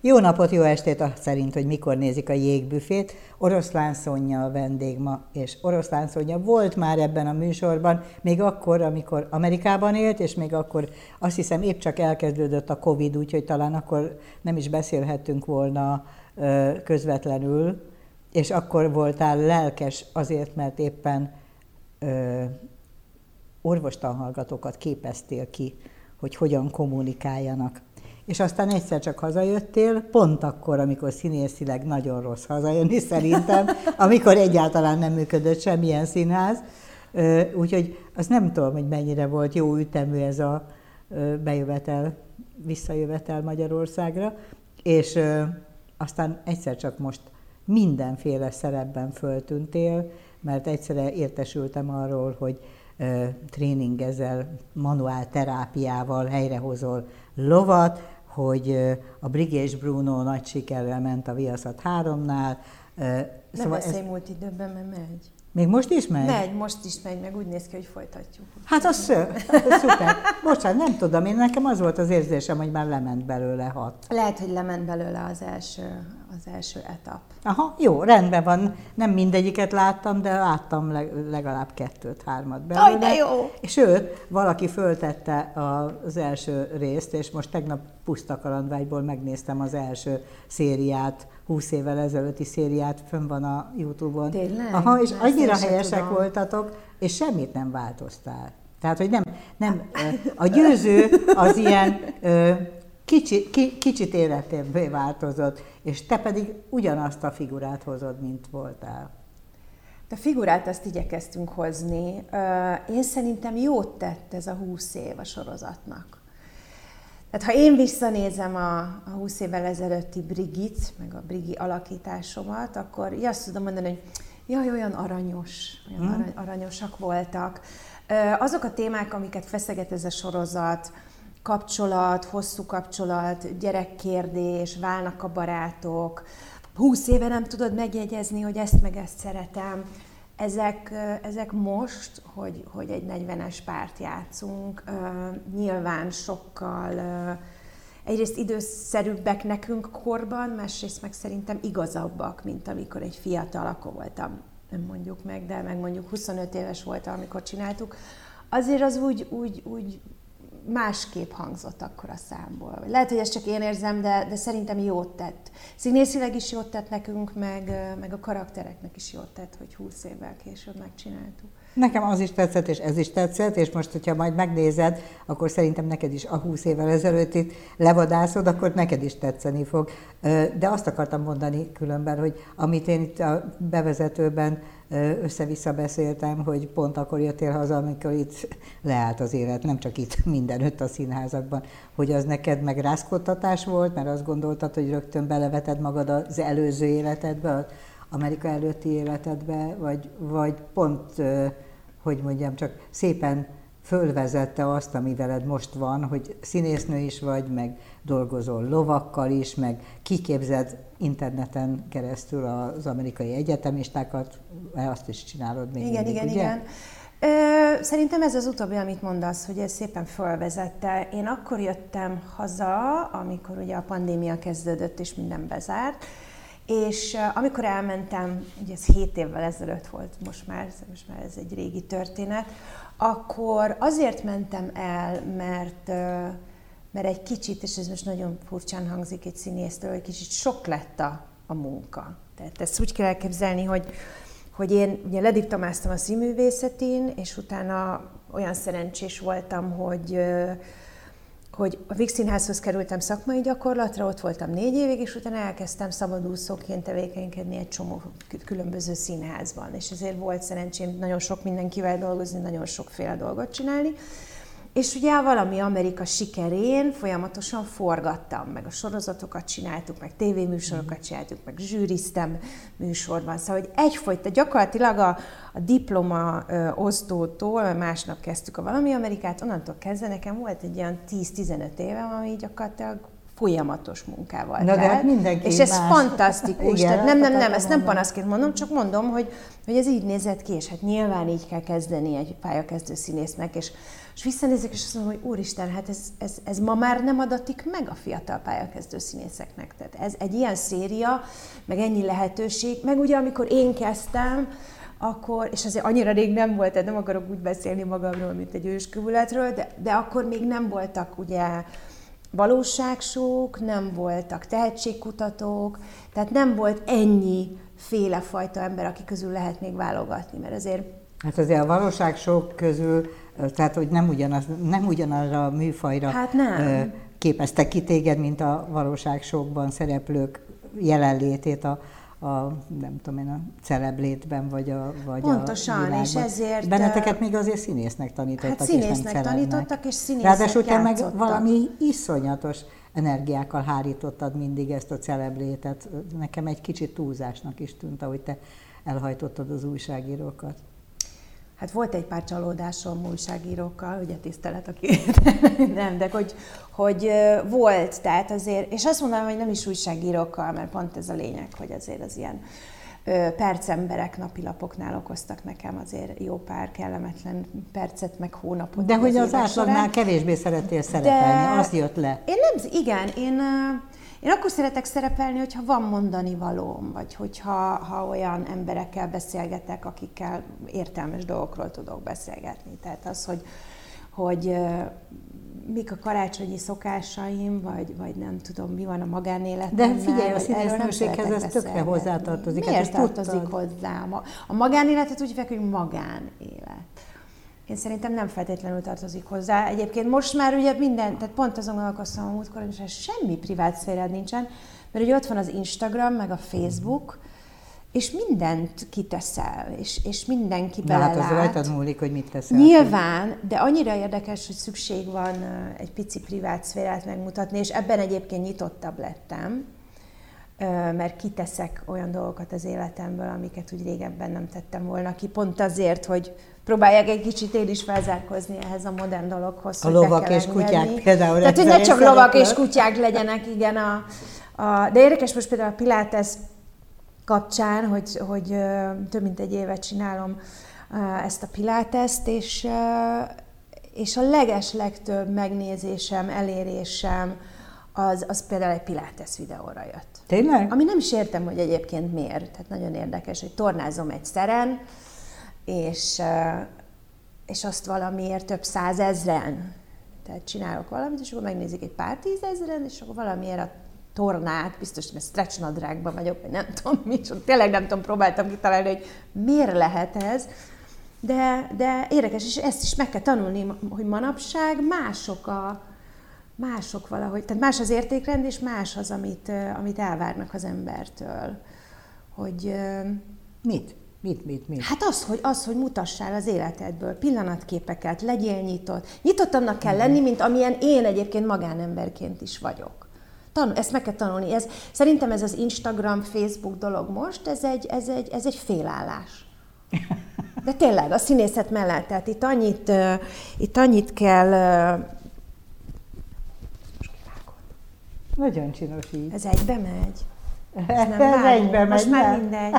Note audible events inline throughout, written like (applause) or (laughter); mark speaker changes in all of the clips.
Speaker 1: Jó napot, jó estét, azt szerint, hogy mikor nézik a jégbüfét. Oroszlán Szonya a vendég ma, és Oroszlán Szonya volt már ebben a műsorban, még akkor, amikor Amerikában élt, és még akkor azt hiszem épp csak elkezdődött a Covid, úgyhogy talán akkor nem is beszélhettünk volna közvetlenül, és akkor voltál lelkes azért, mert éppen orvostanhallgatókat képeztél ki, hogy hogyan kommunikáljanak és aztán egyszer csak hazajöttél, pont akkor, amikor színészileg nagyon rossz hazajönni szerintem, (laughs) amikor egyáltalán nem működött semmilyen színház. Úgyhogy azt nem tudom, hogy mennyire volt jó ütemű ez a bejövetel, visszajövetel Magyarországra, és aztán egyszer csak most mindenféle szerepben föltűntél, mert egyszerre értesültem arról, hogy tréningezel, manuál terápiával helyrehozol lovat, hogy a Brigés Bruno nagy sikerrel ment a Viaszat 3-nál.
Speaker 2: Ne szóval beszélj ez... múlt időben, mert megy.
Speaker 1: Még most is megy?
Speaker 2: Megy, most is megy, meg úgy néz ki, hogy folytatjuk.
Speaker 1: Hát az szuper. Bocsánat, nem tudom, én nekem az volt az érzésem, hogy már lement belőle hat.
Speaker 2: Lehet, hogy lement belőle az első, az első etap.
Speaker 1: Aha, jó, rendben van. Nem mindegyiket láttam, de láttam legalább kettőt, hármat belőle.
Speaker 2: Aj, de jó!
Speaker 1: És sőt, valaki föltette az első részt, és most tegnap puszta megnéztem az első szériát, 20 évvel ezelőtti szériát, fönn van a Youtube-on.
Speaker 2: Tényleg?
Speaker 1: Aha, és annyira helyesek tudom. voltatok, és semmit nem változtál. Tehát, hogy nem, nem a győző az ilyen kicsi, ki, kicsit életébbé változott, és te pedig ugyanazt a figurát hozod, mint voltál.
Speaker 2: A figurát azt igyekeztünk hozni. Én szerintem jót tett ez a 20 év a sorozatnak. Tehát ha én visszanézem a, a 20 évvel ezelőtti Brigit, meg a Brigi alakításomat, akkor így azt tudom mondani, hogy jaj, olyan aranyos, olyan hmm. arany, aranyosak voltak. Azok a témák, amiket feszeget ez a sorozat, kapcsolat, hosszú kapcsolat, gyerekkérdés, válnak a barátok, húsz éve nem tudod megjegyezni, hogy ezt meg ezt szeretem. Ezek, ezek most, hogy, hogy egy 40-es párt játszunk, nyilván sokkal egyrészt időszerűbbek nekünk korban, másrészt meg szerintem igazabbak, mint amikor egy fiatal, akkor voltam, nem mondjuk meg, de meg mondjuk 25 éves voltam, amikor csináltuk. Azért az úgy, úgy, úgy másképp hangzott akkor a számból. Lehet, hogy ezt csak én érzem, de, de szerintem jót tett. Színészileg is jót tett nekünk, meg, meg a karaktereknek is jót tett, hogy 20 évvel később megcsináltuk.
Speaker 1: Nekem az is tetszett, és ez is tetszett, és most, hogyha majd megnézed, akkor szerintem neked is a 20 évvel ezelőtt itt levadászod, akkor neked is tetszeni fog. De azt akartam mondani különben, hogy amit én itt a bevezetőben össze-vissza beszéltem, hogy pont akkor jöttél haza, amikor itt leállt az élet, nem csak itt (laughs) mindenütt a színházakban, hogy az neked meg rázkodtatás volt, mert azt gondoltad, hogy rögtön beleveted magad az előző életedbe, az Amerika előtti életedbe, vagy, vagy pont, hogy mondjam, csak szépen fölvezette azt, ami veled most van, hogy színésznő is vagy, meg dolgozol lovakkal is, meg kiképzed interneten keresztül az amerikai egyetemistákat, azt is csinálod még
Speaker 2: Igen,
Speaker 1: mindig,
Speaker 2: igen,
Speaker 1: ugye?
Speaker 2: igen. Ö, szerintem ez az utóbbi, amit mondasz, hogy ez szépen fölvezette. Én akkor jöttem haza, amikor ugye a pandémia kezdődött és minden bezárt, és amikor elmentem, ugye ez 7 évvel ezelőtt volt, most már, most már ez egy régi történet, akkor azért mentem el, mert mert egy kicsit, és ez most nagyon furcsán hangzik egy színésztől, egy kicsit sok lett a, a munka. Tehát ezt úgy kell elképzelni, hogy, hogy én ugye lediplomáztam a színművészetén, és utána olyan szerencsés voltam, hogy hogy a Vix Színházhoz kerültem szakmai gyakorlatra, ott voltam négy évig, és utána elkezdtem szabadúszóként tevékenykedni egy csomó különböző színházban. És ezért volt szerencsém nagyon sok mindenkivel dolgozni, nagyon sokféle dolgot csinálni. És ugye valami Amerika sikerén folyamatosan forgattam, meg a sorozatokat csináltuk, meg tévéműsorokat csináltuk, meg zsűriztem műsorban. Szóval, hogy egyfolyta gyakorlatilag a, a diploma ö, osztótól, másnap kezdtük a valami Amerikát, onnantól kezdve nekem volt egy olyan 10-15 évem, ami gyakorlatilag folyamatos munkával.
Speaker 1: Na, de hát mindenki
Speaker 2: És ez
Speaker 1: más.
Speaker 2: fantasztikus. (laughs)
Speaker 1: Igen,
Speaker 2: Tehát nem, nem, nem,
Speaker 1: akartam
Speaker 2: ezt nem panaszként mondom, csak mondom, hogy, hogy ez így nézett ki, és hát nyilván így kell kezdeni egy pályakezdő színésznek, és, és visszanézek, és azt mondom, hogy úristen, hát ez, ez, ez ma már nem adatik meg a fiatal pályakezdő színészeknek. Tehát ez egy ilyen széria, meg ennyi lehetőség, meg ugye amikor én kezdtem, akkor, és azért annyira rég nem volt, tehát nem akarok úgy beszélni magamról, mint egy őskövületről, de, de akkor még nem voltak ugye valóságsók, nem voltak tehetségkutatók, tehát nem volt ennyi féle fajta ember, aki közül lehet még válogatni, mert azért
Speaker 1: Hát azért a valóság sok közül, tehát hogy nem, ugyanaz, nem ugyanarra a műfajra
Speaker 2: Hát nem.
Speaker 1: képeztek ki téged, mint a valóság sokban szereplők jelenlétét a, a nem tudom én, a celeblétben, vagy a, vagy
Speaker 2: Pontosan,
Speaker 1: a világban.
Speaker 2: és ezért,
Speaker 1: Benneteket még azért színésznek tanítottak,
Speaker 2: Hát
Speaker 1: és nem
Speaker 2: színésznek
Speaker 1: celebnek.
Speaker 2: tanítottak, és színészek
Speaker 1: Ráadásul te meg valami iszonyatos energiákkal hárítottad mindig ezt a celeblétet. Nekem egy kicsit túlzásnak is tűnt, ahogy te elhajtottad az újságírókat.
Speaker 2: Hát volt egy pár csalódásom újságírókkal, ugye tisztelet, aki (laughs) nem, de hogy, hogy volt, tehát azért, és azt mondanám, hogy nem is újságírókkal, mert pont ez a lényeg, hogy azért az ilyen percemberek napilapoknál okoztak nekem azért jó pár kellemetlen percet, meg hónapot.
Speaker 1: De hogy az átlagnál kevésbé szerettél szerepelni, az jött le.
Speaker 2: Én nem, igen, én, én akkor szeretek szerepelni, hogyha van mondani valóm, vagy hogyha ha olyan emberekkel beszélgetek, akikkel értelmes dolgokról tudok beszélgetni. Tehát az, hogy, hogy mik a karácsonyi szokásaim, vagy, vagy nem tudom, mi van a magánéletemben.
Speaker 1: De figyelj, a színésznőséghez ez tökre hozzátartozik, hát
Speaker 2: Miért
Speaker 1: ezt
Speaker 2: tartozik hozzám? A, a magánéletet úgy hívják, hogy magánélet. Én szerintem nem feltétlenül tartozik hozzá. Egyébként most már ugye minden, tehát pont azon gondolkoztam a múltkor, hogy semmi privát szférád nincsen, mert ugye ott van az Instagram, meg a Facebook, és mindent kiteszel, és, és mindenki
Speaker 1: Na hát az
Speaker 2: belelát.
Speaker 1: rajtad múlik, hogy mit teszel.
Speaker 2: Nyilván, de annyira érdekes, hogy szükség van egy pici privát szférát megmutatni, és ebben egyébként nyitottabb lettem, mert kiteszek olyan dolgokat az életemből, amiket úgy régebben nem tettem volna ki, pont azért, hogy próbálják egy kicsit én is felzárkozni ehhez a modern dologhoz.
Speaker 1: A lovak és
Speaker 2: engedni.
Speaker 1: kutyák például
Speaker 2: Tehát, hogy ne csak lovak és kutyák legyenek, igen. A, a, de érdekes most például a Pilates kapcsán, hogy, hogy több mint egy évet csinálom ezt a piláteszt, és, és a leges legtöbb megnézésem, elérésem az, az például egy pilates videóra jött.
Speaker 1: Tényleg?
Speaker 2: Ami nem is értem, hogy egyébként miért. Tehát nagyon érdekes, hogy tornázom egy szeren, és, és azt valamiért több százezren. Tehát csinálok valamit, és akkor megnézik egy pár tízezren, és akkor valamiért a tornát, biztos, mert stretch nadrágban vagyok, vagy nem tudom mi, és tényleg nem tudom, próbáltam kitalálni, hogy miért lehet ez. De, de érdekes, és ezt is meg kell tanulni, hogy manapság mások a, mások valahogy, tehát más az értékrend, és más az, amit, amit elvárnak az embertől. Hogy,
Speaker 1: Mit? Mit, mit, mit?
Speaker 2: Hát az, hogy, az, hogy mutassál az életedből pillanatképeket, legyél nyitott. Nyitottabnak kell lenni, mint amilyen én egyébként magánemberként is vagyok. Tan- ezt meg kell tanulni. Ez, szerintem ez az Instagram, Facebook dolog most, ez egy, ez egy, ez egy félállás. De tényleg, a színészet mellett, tehát itt annyit, uh, itt annyit kell... Uh.
Speaker 1: Nagyon csinos így.
Speaker 2: Ez egybe megy.
Speaker 1: Ez,
Speaker 2: nem (laughs)
Speaker 1: ez egybe megy,
Speaker 2: Most már mindegy.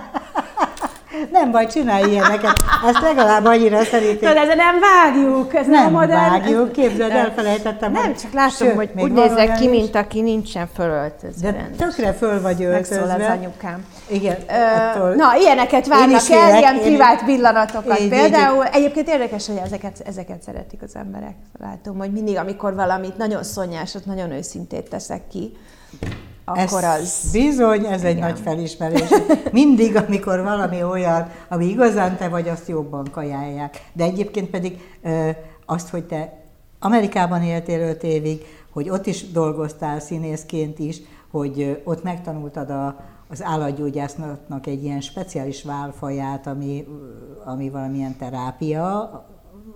Speaker 1: Nem baj, csinálj ilyeneket. Ezt legalább annyira szerintem.
Speaker 2: Tudod, ezzel nem vágjuk, ez nem,
Speaker 1: Nem
Speaker 2: modern.
Speaker 1: vágjuk,
Speaker 2: ez-
Speaker 1: képzeld, elfelejtettem.
Speaker 2: Nem, csak látom, hogy
Speaker 1: még
Speaker 2: úgy nézek ki, mint aki nincsen fölöltözve.
Speaker 1: De tökre föl vagy
Speaker 2: Megszól az
Speaker 1: öltözve.
Speaker 2: anyukám.
Speaker 1: Igen,
Speaker 2: Ö, Na, ilyeneket várnak el,
Speaker 1: félek,
Speaker 2: ilyen privát pillanatokat
Speaker 1: Így, így,
Speaker 2: például. Egyébként érdekes, hogy ezeket, ezeket szeretik az emberek. Látom, hogy mindig, amikor valamit nagyon szonyásot, nagyon őszintét teszek ki, akkor
Speaker 1: ez
Speaker 2: az...
Speaker 1: Bizony, ez egy
Speaker 2: Igen.
Speaker 1: nagy felismerés. Mindig, amikor valami olyan, ami igazán te vagy, azt jobban kajálják. De egyébként pedig azt, hogy te Amerikában éltél öt évig, hogy ott is dolgoztál színészként is, hogy ott megtanultad a, az állatgyógyászatnak egy ilyen speciális válfaját, ami, ami valamilyen terápia,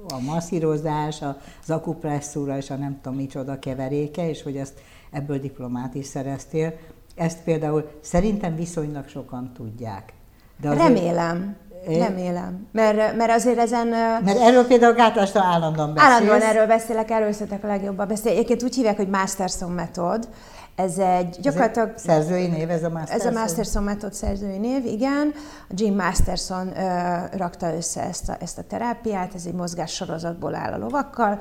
Speaker 1: a masszírozás, az akupresszúra és a nem tudom micsoda keveréke, és hogy ezt ebből diplomát is szereztél. Ezt például szerintem viszonylag sokan tudják. De azért-
Speaker 2: Remélem,
Speaker 1: É-
Speaker 2: remélem. Mert, mert azért ezen... ö,
Speaker 1: Mert erről például gátlástal állandóan beszélsz.
Speaker 2: Állandóan erről beszélek, erről szeretek a legjobban beszélni. Egyébként úgy hívják, hogy Masterson Method. Ez egy gyakorlatilag...
Speaker 1: Ez egy szerzői név, ez a Masterson?
Speaker 2: Ez a Masterson Method szerzői név, igen. A Jim Masterson uh, rakta össze ezt a, ezt a terápiát, ez egy mozgás sorozatból áll a lovakkal,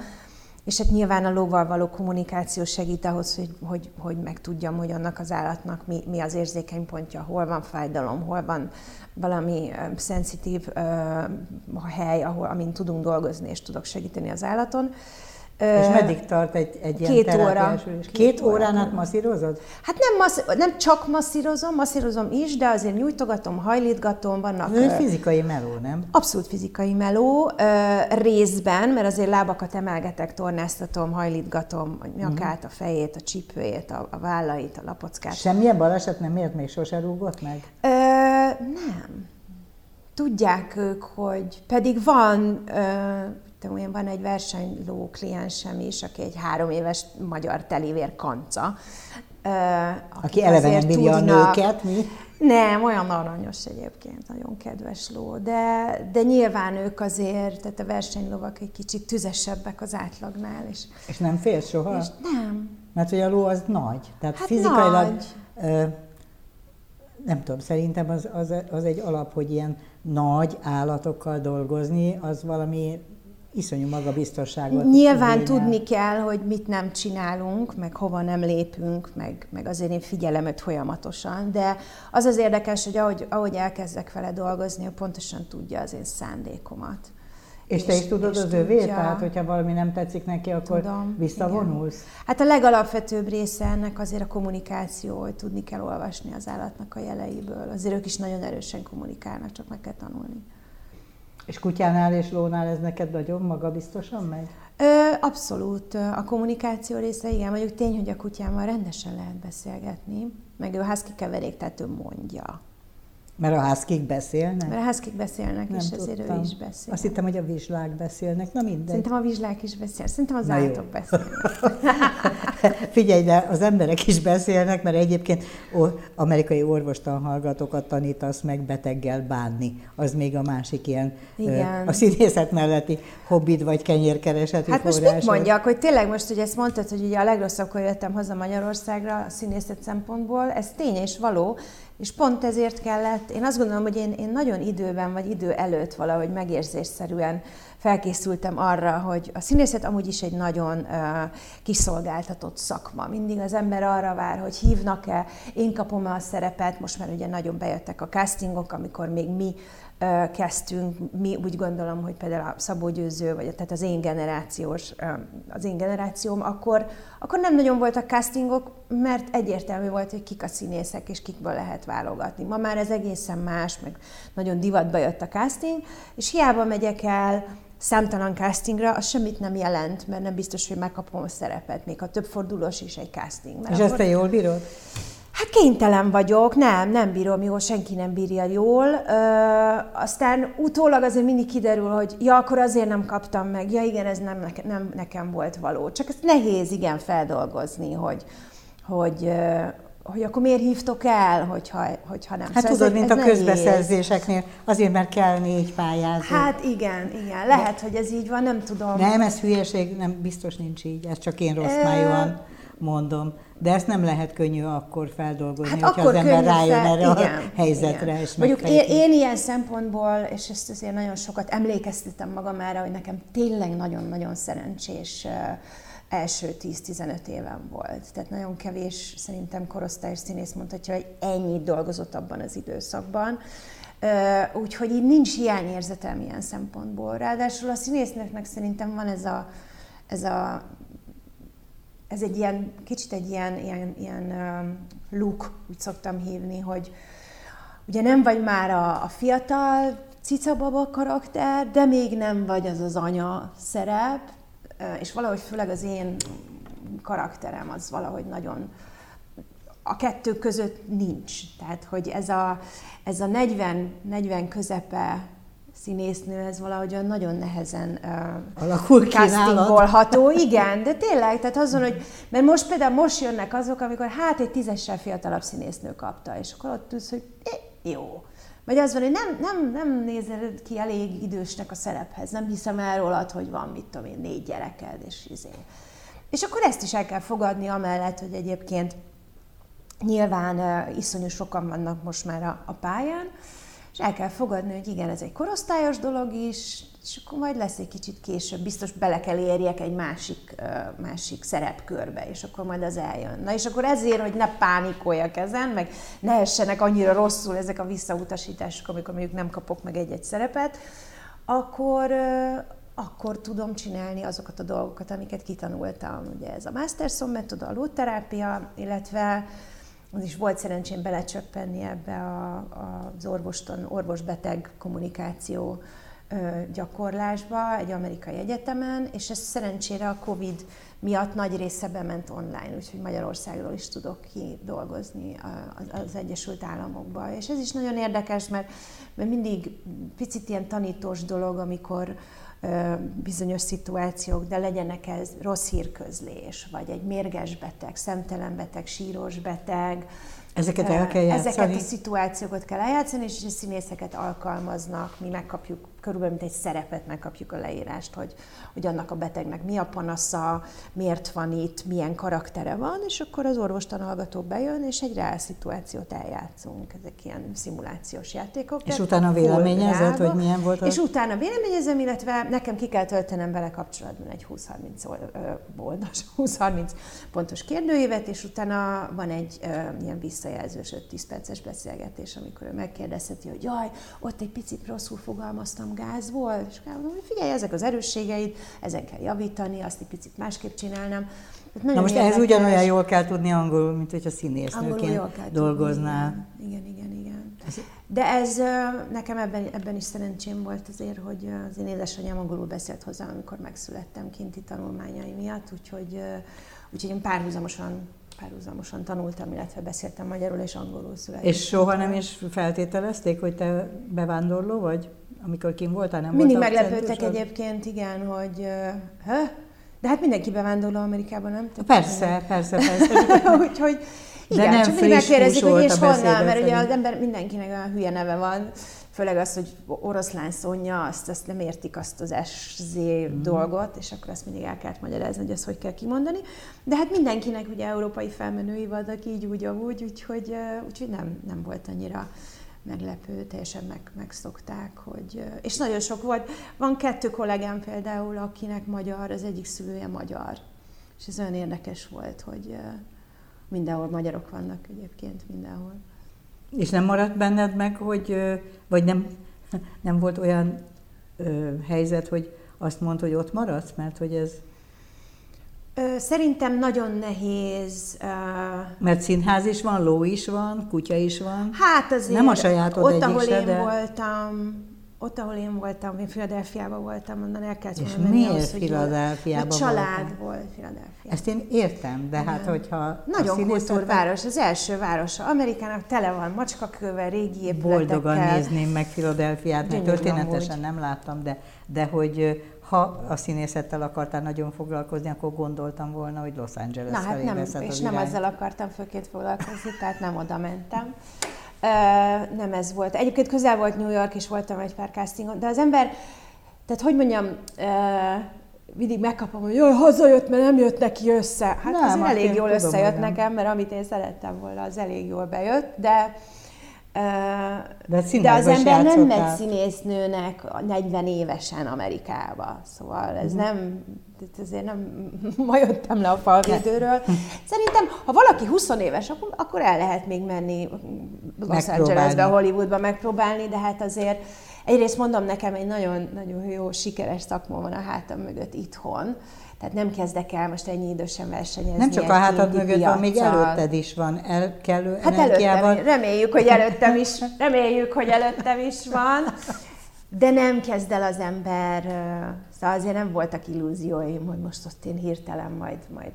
Speaker 2: és hát nyilván a lóval való kommunikáció segít ahhoz, hogy, hogy, hogy megtudjam, hogy annak az állatnak mi, mi az érzékeny pontja, hol van fájdalom, hol van valami uh, szenzitív uh, hely, ahol, amin tudunk dolgozni, és tudok segíteni az állaton. Uh,
Speaker 1: és meddig tart egy, egy ilyen
Speaker 2: két óra.
Speaker 1: Két, két órán át masszírozod?
Speaker 2: Hát nem, massz, nem csak masszírozom, masszírozom is, de azért nyújtogatom, hajlítgatom, vannak...
Speaker 1: Ez egy fizikai meló, nem?
Speaker 2: Abszolút fizikai meló, részben, mert azért lábakat emelgetek, tornáztatom, hajlítgatom a nyakát, a fejét, a csípőjét, a, a vállait, a lapockát.
Speaker 1: Semmilyen baleset nem ért még sose rúgott meg?
Speaker 2: Ö, nem. Tudják ők, hogy pedig van ö, olyan van egy versenyló kliensem is, aki egy három éves magyar telivér kanca.
Speaker 1: Aki eleve nem bírja a nőket, mi?
Speaker 2: Nem, olyan aranyos egyébként, nagyon kedves ló, de, de nyilván ők azért, tehát a versenylovak egy kicsit tüzesebbek az átlagnál. És,
Speaker 1: és nem fél soha? És
Speaker 2: nem.
Speaker 1: Mert hogy a ló az nagy, tehát hát fizikailag, nagy. Ö, nem tudom, szerintem az, az, az egy alap, hogy ilyen nagy állatokkal dolgozni, az valami iszonyú magabiztosságot.
Speaker 2: Nyilván igényel. tudni kell, hogy mit nem csinálunk, meg hova nem lépünk, meg, meg azért én figyelem őt folyamatosan, de az az érdekes, hogy ahogy, ahogy elkezdek vele dolgozni, ő pontosan tudja az én szándékomat.
Speaker 1: És, és te is tudod az övé? Tehát, hogyha valami nem tetszik neki, akkor tudom, visszavonulsz? Igen.
Speaker 2: Hát a legalapvetőbb része ennek azért a kommunikáció, hogy tudni kell olvasni az állatnak a jeleiből. Azért ők is nagyon erősen kommunikálnak, csak meg kell tanulni.
Speaker 1: És kutyánál és lónál ez neked nagyon magabiztosan megy?
Speaker 2: Ö, abszolút. A kommunikáció része, igen, mondjuk tény, hogy a kutyámmal rendesen lehet beszélgetni, meg ő husky keverék, tehát ő mondja.
Speaker 1: Mert a házkik beszélnek?
Speaker 2: Mert a házkik beszélnek, Nem és tudtam. ezért ő is beszél.
Speaker 1: Azt hittem, hogy a vizslák beszélnek, na mindegy.
Speaker 2: Szerintem a vizslák is beszélnek, szerintem az állatok beszélnek.
Speaker 1: Figyelj, de az emberek is beszélnek, mert egyébként amerikai orvostanhallgatókat tanítasz meg beteggel bánni. Az még a másik ilyen Igen. a színészet melletti hobbid vagy kenyérkereseti
Speaker 2: Hát most mit mondjak, hogy tényleg most, hogy ezt mondtad, hogy ugye a legrosszabbkor jöttem haza Magyarországra a színészet szempontból, ez tény és való, és pont ezért kellett, én azt gondolom, hogy én, én nagyon időben vagy idő előtt valahogy megérzésszerűen felkészültem arra, hogy a színészet amúgy is egy nagyon uh, kiszolgáltatott szakma. Mindig az ember arra vár, hogy hívnak-e, én kapom-e a szerepet, most már ugye nagyon bejöttek a castingok, amikor még mi kezdtünk, mi úgy gondolom, hogy például a Szabó Győző, vagy tehát az én generációs, az én generációm, akkor, akkor nem nagyon voltak castingok, mert egyértelmű volt, hogy kik a színészek, és kikből lehet válogatni. Ma már ez egészen más, meg nagyon divatba jött a casting, és hiába megyek el számtalan castingra, az semmit nem jelent, mert nem biztos, hogy megkapom a szerepet, még ha több fordulós is egy casting.
Speaker 1: Mert és akkor... ezt te jól bírod?
Speaker 2: Hát kénytelen vagyok, nem, nem bírom jól, senki nem bírja jól. Ö, aztán utólag azért mindig kiderül, hogy ja, akkor azért nem kaptam meg, ja igen, ez nem, neke, nem nekem volt való. Csak ezt nehéz igen feldolgozni, hogy, hogy, hogy akkor miért hívtok el, hogyha, hogyha nem.
Speaker 1: Hát szóval tudod, ez, mint ez a közbeszerzéseknél, azért, mert kell négy pályázó.
Speaker 2: Hát igen, igen, lehet, De... hogy ez így van, nem tudom.
Speaker 1: Nem, ez hülyeség, nem, biztos nincs így, ez csak én rossz májúan mondom. De ezt nem lehet könnyű akkor feldolgozni, hát hogyha akkor az ember rájön fel, erre igen, a helyzetre. Igen. És
Speaker 2: Mondjuk én, én ilyen szempontból, és ezt azért nagyon sokat emlékeztetem magam erre, hogy nekem tényleg nagyon-nagyon szerencsés első 10-15 éven volt. Tehát nagyon kevés szerintem korosztályos színész mondhatja, hogy ennyit dolgozott abban az időszakban. Úgyhogy így nincs hiányérzetem ilyen szempontból. Ráadásul a színésznőknek szerintem van ez a, ez a ez egy ilyen, kicsit egy ilyen, ilyen, ilyen look, úgy szoktam hívni, hogy ugye nem vagy már a, a fiatal cicababa karakter, de még nem vagy az az anya szerep, és valahogy főleg az én karakterem az valahogy nagyon a kettő között nincs. Tehát, hogy ez a, ez a 40, 40 közepe színésznő, ez valahogy nagyon nehezen uh, Alakul castingolható. (laughs) Igen, de tényleg, tehát azon, hogy, mert most például most jönnek azok, amikor hát egy tízessel fiatalabb színésznő kapta, és akkor ott tudsz, hogy eh, jó. Vagy az van, hogy nem, nem, nem nézel ki elég idősnek a szerephez, nem hiszem el rólad, hogy van, mit tudom én, négy gyereked, és izé. És akkor ezt is el kell fogadni amellett, hogy egyébként nyilván iszonyú sokan vannak most már a, a pályán, és el kell fogadni, hogy igen, ez egy korosztályos dolog is, és akkor majd lesz egy kicsit később, biztos bele kell érjek egy másik, másik szerepkörbe, és akkor majd az eljön. Na és akkor ezért, hogy ne pánikoljak ezen, meg ne essenek annyira rosszul ezek a visszautasítások, amikor mondjuk nem kapok meg egy-egy szerepet, akkor, akkor tudom csinálni azokat a dolgokat, amiket kitanultam. Ugye ez a Masterson metoda, a lóterápia, illetve az is volt szerencsém belecsöppenni ebbe a, az orvoston, orvos-beteg kommunikáció gyakorlásba egy amerikai egyetemen, és ez szerencsére a Covid miatt nagy része bement online, úgyhogy Magyarországról is tudok ki dolgozni az Egyesült Államokba. És ez is nagyon érdekes, mert, mert mindig picit ilyen tanítós dolog, amikor bizonyos szituációk, de legyenek ez rossz hírközlés, vagy egy mérges beteg, szemtelen beteg, síros beteg,
Speaker 1: Ezeket el kell játszani?
Speaker 2: Ezeket a szituációkat kell eljátszani, és a színészeket alkalmaznak, mi megkapjuk körülbelül mint egy szerepet megkapjuk a leírást, hogy, hogy annak a betegnek mi a panasza, miért van itt, milyen karaktere van, és akkor az orvostanhallgató bejön, és egy reál szituációt eljátszunk. Ezek ilyen szimulációs játékok.
Speaker 1: És utána véleményezett, hogy milyen volt?
Speaker 2: A... És utána véleményezem, illetve nekem ki kell töltenem vele kapcsolatban egy 20-30 oldas, 20-30 pontos kérdőívet, és utána van egy ilyen visszajelzős 5-10 perces beszélgetés, amikor ő megkérdezheti, hogy jaj, ott egy picit rosszul fogalmaztam gáz volt, és mondom, hogy figyelj, ezek az erősségeid, ezen kell javítani, azt egy picit másképp csinálnám.
Speaker 1: Na most ehhez ugyanolyan jól kell tudni angolul, mint hogyha színésznőként dolgoznál.
Speaker 2: Igen, igen, igen. igen. De ez nekem ebben, ebben is szerencsém volt azért, hogy az én édesanyám angolul beszélt hozzá, amikor megszülettem kinti tanulmányai miatt, úgyhogy, úgyhogy én párhuzamosan párhuzamosan tanultam, illetve beszéltem magyarul és angolul született.
Speaker 1: És soha nem is feltételezték, hogy te bevándorló vagy? amikor kim voltál, nem
Speaker 2: Mindig meglepődtek egyébként, igen, hogy ha? de hát mindenki bevándorló Amerikában, nem?
Speaker 1: Tehát persze, persze, (laughs) persze.
Speaker 2: Úgyhogy igen, de nem csak mindig megkérdezik, hogy és honnan, mert ugye az ember mindenkinek olyan hülye neve van, főleg az, hogy oroszlán Szonya, azt, azt nem értik azt az SZ mm. dolgot, és akkor azt mindig el kellett magyarázni, hogy ezt hogy kell kimondani. De hát mindenkinek ugye európai felmenői vannak így, úgy, úgy, úgyhogy, úgyhogy nem, nem volt annyira meglepő, teljesen meg, megszokták, hogy... És nagyon sok volt. Van kettő kollégám például, akinek magyar, az egyik szülője magyar. És ez olyan érdekes volt, hogy mindenhol magyarok vannak egyébként, mindenhol.
Speaker 1: És nem maradt benned meg, hogy, vagy nem, nem volt olyan helyzet, hogy azt mondta, hogy ott maradsz, mert hogy ez
Speaker 2: Szerintem nagyon nehéz.
Speaker 1: Mert színház is van, ló is van, kutya is van.
Speaker 2: Hát azért
Speaker 1: Nem a sajátod
Speaker 2: ott,
Speaker 1: egyik
Speaker 2: ahol
Speaker 1: se,
Speaker 2: én
Speaker 1: de...
Speaker 2: voltam, ott, ahol én voltam, én Philadelphiában voltam, onnan el kellett
Speaker 1: És miért ahhoz, Philadelphiában
Speaker 2: A család volt Philadelphia.
Speaker 1: Ezt én értem, de hát hogyha...
Speaker 2: Nagyon kultúrváros, az első városa Amerikának tele van macskakővel, régi épületekkel.
Speaker 1: Boldogan nézném meg Philadelphiát, mert történetesen nem láttam, de, de hogy ha a színészettel akartál nagyon foglalkozni, akkor gondoltam volna, hogy Los Angeles
Speaker 2: Na hát nem, és nem azzal akartam főként foglalkozni, tehát nem oda mentem. Uh, nem ez volt. Egyébként közel volt New York, és voltam egy pár castingon, de az ember, tehát hogy mondjam, uh, mindig megkapom, hogy jaj, hazajött, mert nem jött neki össze. Hát nem, az elég jól összejött nekem, mert amit én szerettem volna, az elég jól bejött, de
Speaker 1: de,
Speaker 2: de az ember nem megy színésznőnek 40 évesen Amerikába, szóval ez uh-huh. nem, ezért nem (laughs) ma jöttem le a falvédőről. Szerintem, ha valaki 20 éves, akkor, akkor el lehet még menni Los Angelesbe, Hollywoodba megpróbálni, de hát azért egyrészt mondom, nekem egy nagyon, nagyon jó, sikeres szakma van a hátam mögött itthon, tehát nem kezdek el most ennyi idősen versenyezni.
Speaker 1: Nem csak a hátad mögött van, még előtted is van. El, kellő
Speaker 2: hát előttem, reméljük, hogy előttem is, reméljük, hogy előttem is van. De nem kezd el az ember, szóval azért nem voltak illúzióim, hogy most ott én hirtelen majd, majd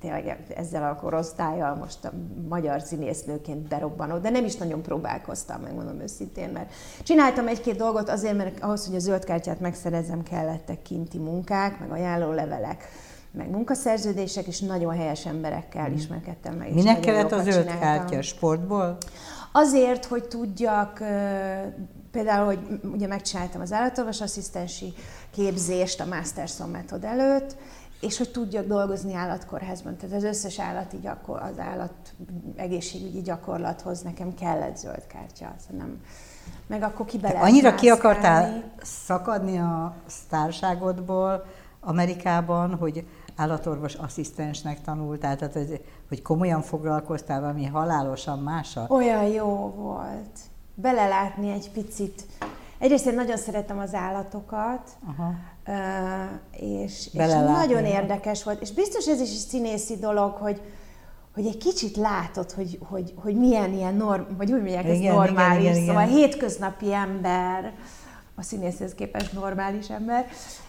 Speaker 2: tényleg ezzel a korosztályjal most a magyar színésznőként berobbanok, de nem is nagyon próbálkoztam, megmondom őszintén, mert csináltam egy-két dolgot azért, mert ahhoz, hogy a zöld kártyát megszerezzem, kellettek kinti munkák, meg ajánlólevelek, meg munkaszerződések, és nagyon helyes emberekkel hmm. ismerkedtem meg.
Speaker 1: Minek kellett a zöld csináltam. kártya? Sportból?
Speaker 2: Azért, hogy tudjak, például, hogy ugye megcsináltam az állatorvos asszisztensi képzést a Masterson metod előtt, és hogy tudjak dolgozni állatkórházban. Tehát az összes állati gyakor, az állat egészségügyi gyakorlathoz nekem kellett zöld kártya. Szóval nem, meg akkor ki
Speaker 1: be Annyira ki akartál szakadni a sztárságodból Amerikában, hogy állatorvos asszisztensnek tanultál, tehát hogy komolyan foglalkoztál valami halálosan mással?
Speaker 2: Olyan jó volt. Belelátni egy picit. Egyrészt én nagyon szeretem az állatokat, Aha. és, és nagyon érdekes volt. És biztos ez is egy színészi dolog, hogy, hogy egy kicsit látod, hogy, hogy, hogy milyen ilyen norm, vagy úgy mondják, ez normális, igen, igen, szóval igen. hétköznapi ember, a színészhez képest normális ember,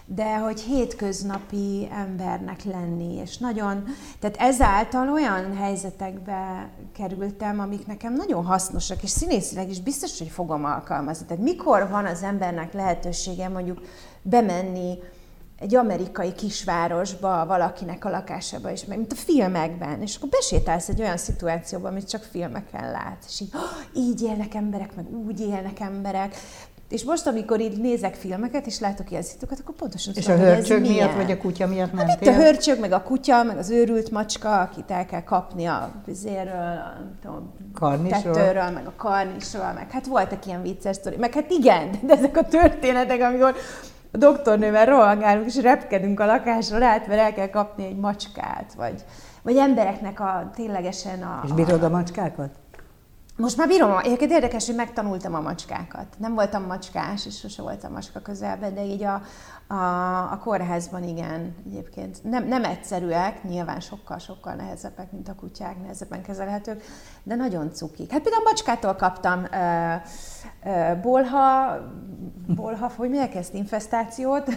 Speaker 2: de hogy hétköznapi embernek lenni, és nagyon, tehát ezáltal olyan helyzetekbe kerültem, amik nekem nagyon hasznosak, és színészileg is biztos, hogy fogom alkalmazni. Tehát mikor van az embernek lehetősége mondjuk bemenni egy amerikai kisvárosba, valakinek a lakásába is, mint a filmekben, és akkor besétálsz egy olyan szituációba, amit csak filmeken látsz, és így, oh, így élnek emberek, meg úgy élnek emberek, és most, amikor így nézek filmeket, és látok ilyen szitukat, akkor pontosan
Speaker 1: És tudom, a hörcsög miatt, milyen. vagy a kutya miatt nem
Speaker 2: Hát itt a hörcsög, meg a kutya, meg az őrült macska, akit el kell kapni a vizéről, a tetőről, meg a karnisról, meg hát voltak ilyen vicces sztori. Meg hát igen, (laughs) de ezek a történetek, amikor a doktornővel rohangálunk, és repkedünk a lakásról át, mert el kell kapni egy macskát, vagy, vagy embereknek a ténylegesen a...
Speaker 1: És bírod a macskákat?
Speaker 2: Most már bírom, egyébként érdekes, hogy megtanultam a macskákat. Nem voltam macskás, és sose voltam macska közelben, de így a, a, a kórházban igen, egyébként. Nem, nem egyszerűek, nyilván sokkal-sokkal nehezebbek, mint a kutyák, nehezebben kezelhetők, de nagyon cukik. Hát például a macskától kaptam ö, ö, bolha, bolha, hogy miért ezt, infestációt?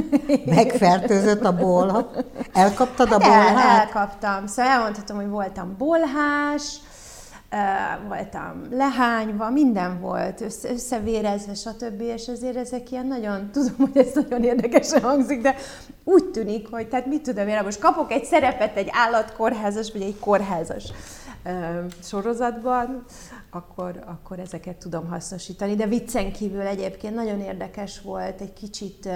Speaker 2: (laughs)
Speaker 1: Megfertőzött a bolha? Elkaptad a bolhát?
Speaker 2: El, elkaptam. Szóval elmondhatom, hogy voltam bolhás, voltam lehányva, minden volt, össze, összevérezve, stb. És azért ezek ilyen nagyon, (laughs) tudom, hogy ez nagyon érdekesen hangzik, de úgy tűnik, hogy tehát mit tudom én, most kapok egy szerepet egy állatkórházas, vagy egy kórházas sorozatban, akkor, akkor ezeket tudom hasznosítani. De viccen kívül egyébként nagyon érdekes volt egy kicsit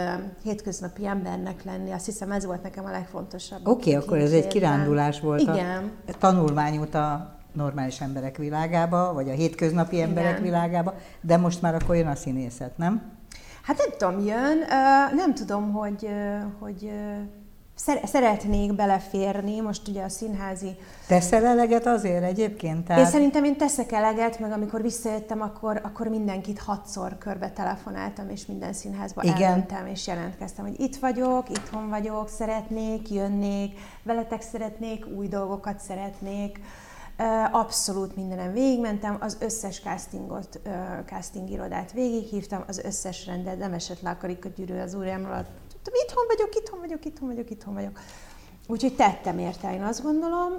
Speaker 2: hétköznapi embernek lenni. Azt hiszem ez volt nekem a legfontosabb.
Speaker 1: Oké, okay, akkor ez egy kirándulás volt. Igen. A tanulmány a normális emberek világába, vagy a hétköznapi emberek Igen. világába, de most már akkor jön a színészet, nem?
Speaker 2: Hát nem tudom, jön. Nem tudom, hogy, hogy szeretnék beleférni, most ugye a színházi...
Speaker 1: Teszel eleget azért egyébként?
Speaker 2: Tehát... Én szerintem én teszek eleget, meg amikor visszajöttem, akkor, akkor mindenkit hatszor körbe telefonáltam, és minden színházba Igen. elmentem, és jelentkeztem, hogy itt vagyok, itthon vagyok, szeretnék, jönnék, veletek szeretnék, új dolgokat szeretnék. Abszolút mindenem végigmentem, az összes castingot, casting irodát végighívtam, az összes rendet, nem esett le a karikagyűrű az úrjámról, itthon vagyok, itthon vagyok, itthon vagyok, itthon vagyok. Úgyhogy tettem érte, én azt gondolom,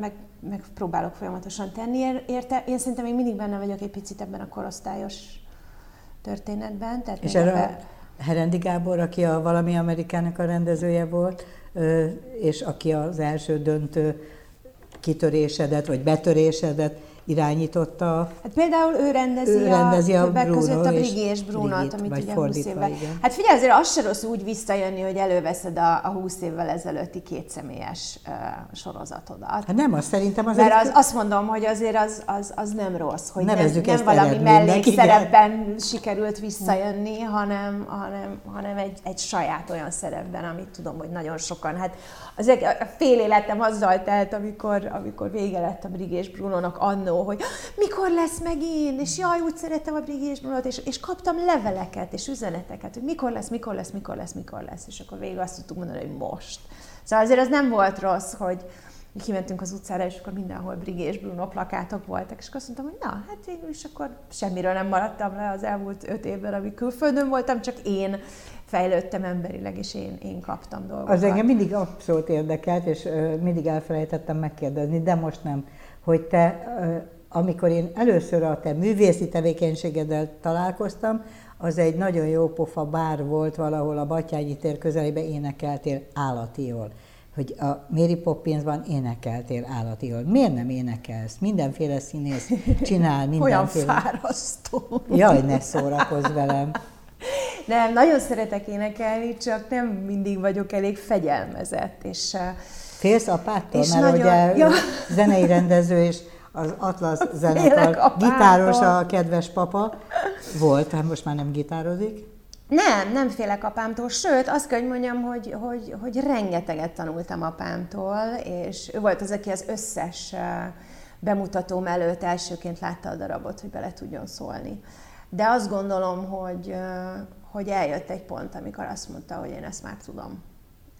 Speaker 2: meg, meg próbálok folyamatosan tenni érte. Én szerintem még mindig benne vagyok egy picit ebben a korosztályos történetben.
Speaker 1: Tehát És erre Herendi Gábor, aki a Valami Amerikának a rendezője volt, és aki az első döntő kitörésedet, vagy betörésedet irányította.
Speaker 2: Hát például ő rendezi, ő rendezi a, a többek között a Brigi és Brunot, amit ugye 20 évvel. Igen. Hát figyelj, azért az se rossz úgy visszajönni, hogy előveszed a, a 20 évvel ezelőtti kétszemélyes uh, sorozatodat.
Speaker 1: Hát nem, az szerintem
Speaker 2: az... Mert az, azt mondom, hogy azért az, az, az nem rossz, hogy Nevezzük nem, nem valami mellékszerepben sikerült visszajönni, hanem, hanem, hanem egy, egy saját olyan szerepben, amit tudom, hogy nagyon sokan, hát az a fél életem azzal telt, amikor, amikor vége lett a Brigi és Brunónak annó, hogy mikor lesz megint, és jaj, úgy szerettem a Brigi és Brunót, és, és kaptam leveleket és üzeneteket, hogy mikor lesz, mikor lesz, mikor lesz, mikor lesz, és akkor végül azt tudtuk mondani, hogy most. Szóval azért az nem volt rossz, hogy kimentünk az utcára, és akkor mindenhol Brigi és Bruno plakátok voltak, és akkor azt mondtam, hogy na, hát végül is akkor semmiről nem maradtam le az elmúlt öt évben, amíg külföldön voltam, csak én fejlődtem emberileg, és én, én kaptam dolgokat.
Speaker 1: Az engem mindig abszolút érdekelt, és mindig elfelejtettem megkérdezni, de most nem, hogy te, amikor én először a te művészi tevékenységeddel találkoztam, az egy nagyon jó pofa bár volt valahol a Batyányi tér közelében énekeltél állati jól hogy a Mary Poppinsban énekeltél állati jól. Miért nem énekelsz? Mindenféle színész csinál (laughs) mindenféle.
Speaker 2: Olyan fárasztó.
Speaker 1: Jaj, ne szórakozz velem. (laughs)
Speaker 2: Nem, nagyon szeretek énekelni, csak nem mindig vagyok elég fegyelmezett. És,
Speaker 1: Félsz apától? És mert nagyon, ugye ja. zenei rendező és az Atlas zenekar gitáros a kedves papa volt, hát most már nem gitározik.
Speaker 2: Nem, nem félek apámtól, sőt, azt kell, hogy mondjam, hogy, hogy, hogy rengeteget tanultam apámtól, és ő volt az, aki az összes bemutatóm előtt elsőként látta a darabot, hogy bele tudjon szólni. De azt gondolom, hogy, hogy eljött egy pont, amikor azt mondta, hogy én ezt már tudom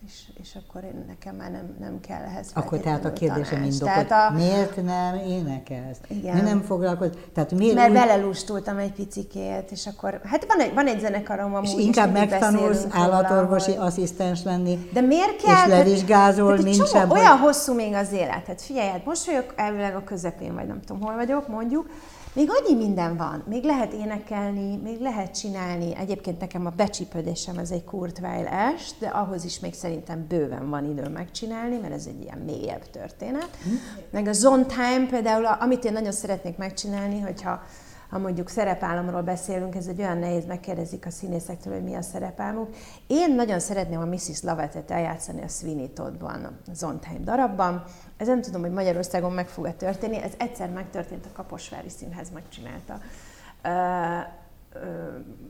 Speaker 2: és, és akkor én, nekem már nem, nem kell ehhez
Speaker 1: Akkor tehát a kérdésem indokolt. A... Miért nem énekelsz? Igen. Mi nem foglalkoz? Tehát miért
Speaker 2: Mert úgy... belelustultam egy picikét, és akkor, hát van egy, van egy zenekarom amúgy,
Speaker 1: És inkább megtanulsz állatorvosi hogy... asszisztens lenni,
Speaker 2: De miért kell?
Speaker 1: És levizsgázol,
Speaker 2: mint sem. Olyan hosszú még az élet. Hát figyelj, hát most vagyok elvileg a közepén, vagy nem tudom, hol vagyok, mondjuk, még annyi minden van, még lehet énekelni, még lehet csinálni. Egyébként nekem a becsípődésem ez egy Kurt Weill est, de ahhoz is még szerintem bőven van idő megcsinálni, mert ez egy ilyen mélyebb történet. Meg a Zondheim például, amit én nagyon szeretnék megcsinálni, hogyha ha mondjuk szerepállamról beszélünk, ez egy olyan nehéz, megkérdezik a színészektől, hogy mi a szerepálmuk. Én nagyon szeretném a Mrs. Lovettet eljátszani a Sweeney Toddban, a Zondheim darabban. Ez nem tudom, hogy Magyarországon meg fog-e történni, ez egyszer megtörtént, a Kaposvári Színház megcsinálta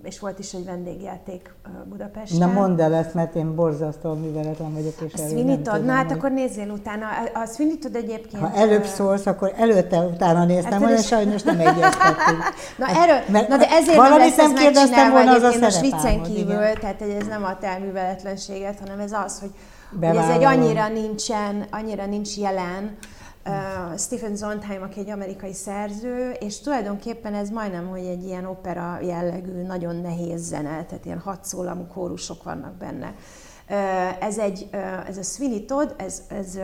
Speaker 2: és volt is egy vendégjáték Budapesten.
Speaker 1: Na mondd el ezt, mert én borzasztóan műveletem vagyok, és
Speaker 2: a Swinitod, na hát hogy... akkor nézzél utána. A Swinitod egyébként...
Speaker 1: Ha előbb szólsz, akkor előtte, utána néztem, hát, és sajnos nem egyeztettünk. (laughs)
Speaker 2: na, erről, mert na de ezért nem lesz nem kérdeztem volna az a most viccen kívül, igen. tehát ez nem a te műveletlenséget, hanem ez az, hogy, hogy ez egy annyira nincsen, annyira nincs jelen, Stephen Sondheim, aki egy amerikai szerző, és tulajdonképpen ez majdnem, hogy egy ilyen opera jellegű, nagyon nehéz zene, tehát ilyen hatszólamú kórusok vannak benne. Ez, egy, ez a Sweeney Todd, ez, ez,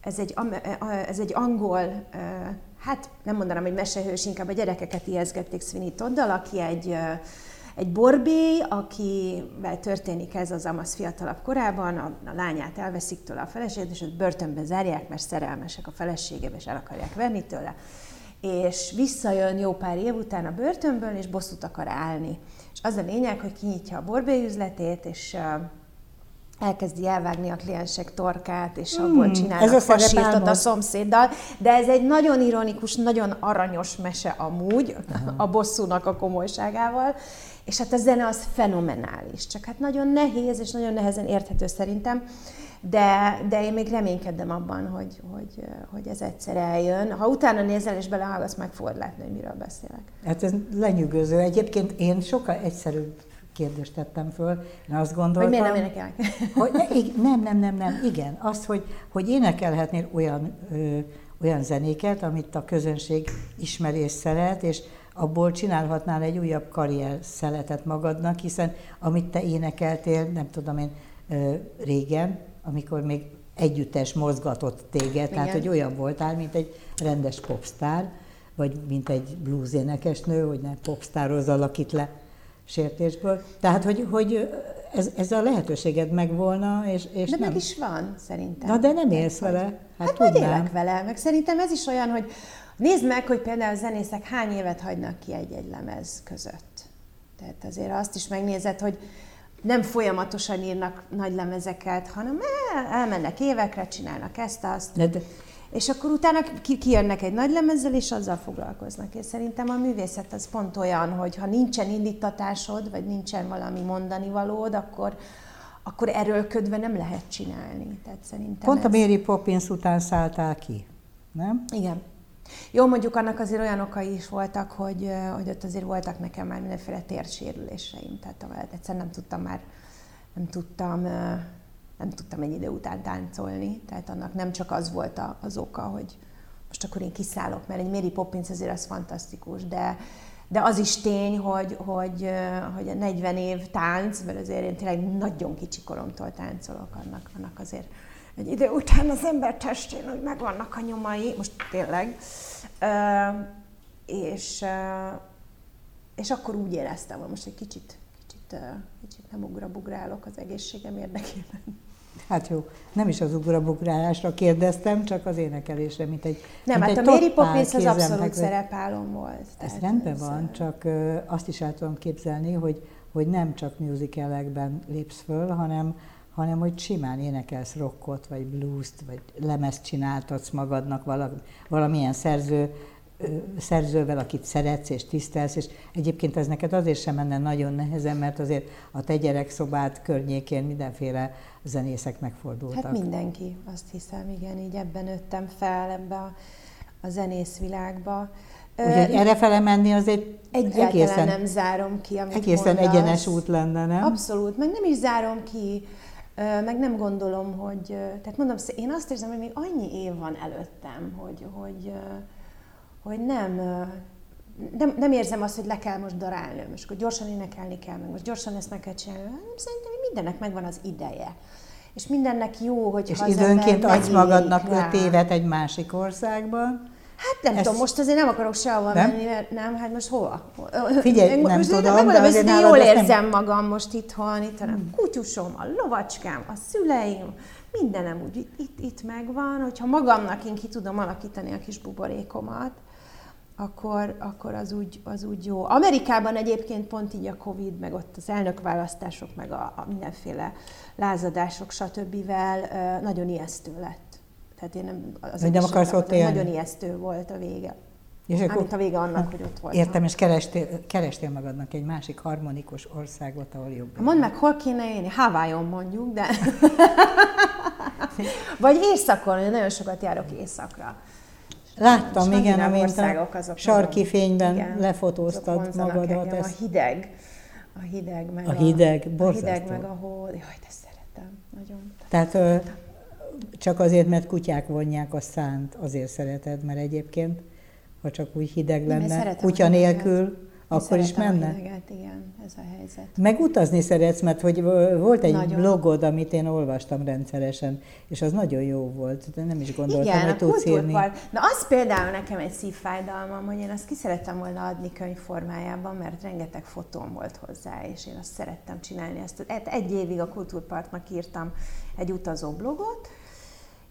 Speaker 2: ez, egy, ez egy angol, hát nem mondanám, hogy mesehős, inkább a gyerekeket ijeszgették Sweeney Toddal, aki egy egy borbély, akivel történik ez az amasz fiatalabb korában, a, a lányát elveszik tőle a feleséget, és őt börtönbe zárják, mert szerelmesek a feleségebe, és el akarják venni tőle. És visszajön jó pár év után a börtönből, és bosszút akar állni. És az a lényeg, hogy kinyitja a borbély üzletét, és elkezdi elvágni a kliensek torkát, és hmm, abból csinálnak ez a fasírtot a szomszéddal. De ez egy nagyon ironikus, nagyon aranyos mese amúgy, Aha. a bosszúnak a komolyságával. És hát a zene az fenomenális, csak hát nagyon nehéz, és nagyon nehezen érthető szerintem, de, de én még reménykedem abban, hogy, hogy, hogy ez egyszer eljön. Ha utána nézel és belehallgatsz, meg fogod látni, hogy miről beszélek.
Speaker 1: Hát ez lenyűgöző. Egyébként én sokkal egyszerűbb kérdést tettem föl. Én azt gondoltam...
Speaker 2: Hogy miért nem énekelnek? (laughs)
Speaker 1: Hogy ne, nem, nem, nem, nem, igen. Azt, hogy, hogy énekelhetnél olyan, ö, olyan zenéket, amit a közönség ismer és szeret, és abból csinálhatnál egy újabb karrier szeletet magadnak, hiszen amit te énekeltél, nem tudom én, régen, amikor még együttes mozgatott téged, Igen. tehát hogy olyan voltál, mint egy rendes popstar, vagy mint egy blues énekesnő, hogy ne popstározzalak itt le sértésből. Tehát, hogy, hogy ez, ez a lehetőséged megvolna, és, és
Speaker 2: de
Speaker 1: nem.
Speaker 2: meg is van, szerintem.
Speaker 1: Na, de nem élsz vele. Hát,
Speaker 2: hát tudnám. élek vele, meg szerintem ez is olyan, hogy Nézd meg, hogy például a zenészek hány évet hagynak ki egy-egy lemez között. Tehát azért azt is megnézed, hogy nem folyamatosan írnak nagy lemezeket, hanem elmennek évekre, csinálnak ezt, azt. De, de. És akkor utána kijönnek egy nagy lemezzel, és azzal foglalkoznak. És szerintem a művészet az pont olyan, hogy ha nincsen indítatásod, vagy nincsen valami mondani valód, akkor, akkor erőlködve nem lehet csinálni. Tehát szerintem
Speaker 1: Pont ez... a Mary Poppins után szálltál ki, nem?
Speaker 2: Igen. Jó, mondjuk annak azért olyan okai is voltak, hogy, hogy ott azért voltak nekem már mindenféle térsérüléseim, tehát egyszerűen nem tudtam már, nem tudtam, nem tudtam egy idő után táncolni, tehát annak nem csak az volt az oka, hogy most akkor én kiszállok, mert egy Mary Poppins azért az fantasztikus, de, de az is tény, hogy, hogy, hogy a 40 év tánc, mert azért én tényleg nagyon kicsi koromtól táncolok, annak, annak azért egy idő után az ember testén hogy megvannak a nyomai, most tényleg, és, és akkor úgy éreztem, hogy most egy kicsit, kicsit, kicsit nem ugrabugrálok az egészségem érdekében.
Speaker 1: Hát jó, nem is az ugrabugrálásra kérdeztem, csak az énekelésre, mint egy
Speaker 2: Nem,
Speaker 1: mint
Speaker 2: hát egy a Mary Poppins az abszolút szerepálom volt.
Speaker 1: Ez rendben van, csak azt is el tudom képzelni, hogy hogy nem csak musicalekben lépsz föl, hanem, hanem hogy simán énekelsz rockot, vagy blues-t, vagy lemezt csináltatsz magadnak valami, valamilyen szerző, szerzővel, akit szeretsz és tisztelsz, és egyébként ez neked azért sem menne nagyon nehezen, mert azért a te gyerekszobád környékén mindenféle zenészek megfordultak.
Speaker 2: Hát mindenki, azt hiszem, igen, így ebben nőttem fel, ebbe a, a zenészvilágba.
Speaker 1: Úgyhogy erre fele menni az egy
Speaker 2: Egyáltalán egészen, nem zárom ki, amit
Speaker 1: Egészen mondasz. egyenes út lenne, nem?
Speaker 2: Abszolút, meg nem is zárom ki, meg nem gondolom, hogy... Tehát mondom, én azt érzem, hogy még annyi év van előttem, hogy, hogy, hogy nem, nem, nem érzem azt, hogy le kell most darálni, most akkor gyorsan énekelni kell, meg most gyorsan ezt meg kell csinálni. Szerintem mindennek megvan az ideje. És mindennek jó, hogy
Speaker 1: És időnként adsz magadnak öt évet egy másik országban,
Speaker 2: Hát nem Ezt... tudom, most azért nem akarok sehova nem? menni, mert nem, hát most hova?
Speaker 1: Figyelj, most nem most tudom,
Speaker 2: nem, de azért jól érzem nem... magam most itthon, itt a hmm. kutyusom, a lovacskám, a szüleim, mindenem úgy itt, itt, itt megvan, hogyha magamnak én ki tudom alakítani a kis buborékomat, akkor, akkor az, úgy, az úgy jó. Amerikában egyébként pont így a Covid, meg ott az elnökválasztások, meg a, a mindenféle lázadások, stb. nagyon ijesztő lett. Tehát én nem, az
Speaker 1: nem akarsz ott élni?
Speaker 2: Nagyon ijesztő volt a vége. És akkor, a vége annak, hogy ott volt.
Speaker 1: Értem, és kerestél, kerestél magadnak egy másik harmonikus országot, ahol jobb.
Speaker 2: Mondd meg, hol kéne élni? Hawaii-on mondjuk, de... (laughs) Vagy északon, én nagyon sokat járok északra.
Speaker 1: Láttam, igen, amint a sarki fényben igen, lefotóztad magadat.
Speaker 2: A hideg. A hideg, meg
Speaker 1: a, hideg,
Speaker 2: a, a hideg, meg a hó. Jaj, de szeretem. Nagyon.
Speaker 1: Tehát csak azért, mert kutyák vonják a szánt, azért szereted, mert egyébként, ha csak úgy hideg lenne, kutya nélkül, akkor is menne? A
Speaker 2: hideget, igen, ez a helyzet.
Speaker 1: Meg utazni szeretsz, mert hogy volt egy nagyon. blogod, amit én olvastam rendszeresen, és az nagyon jó volt, de nem is gondoltam, igen, hogy tudsz írni.
Speaker 2: Na az például nekem egy szívfájdalmam, hogy én azt ki szerettem volna adni könyv formájában, mert rengeteg fotóm volt hozzá, és én azt szerettem csinálni. Ezt egy évig a Kultúrpartnak írtam egy utazó blogot,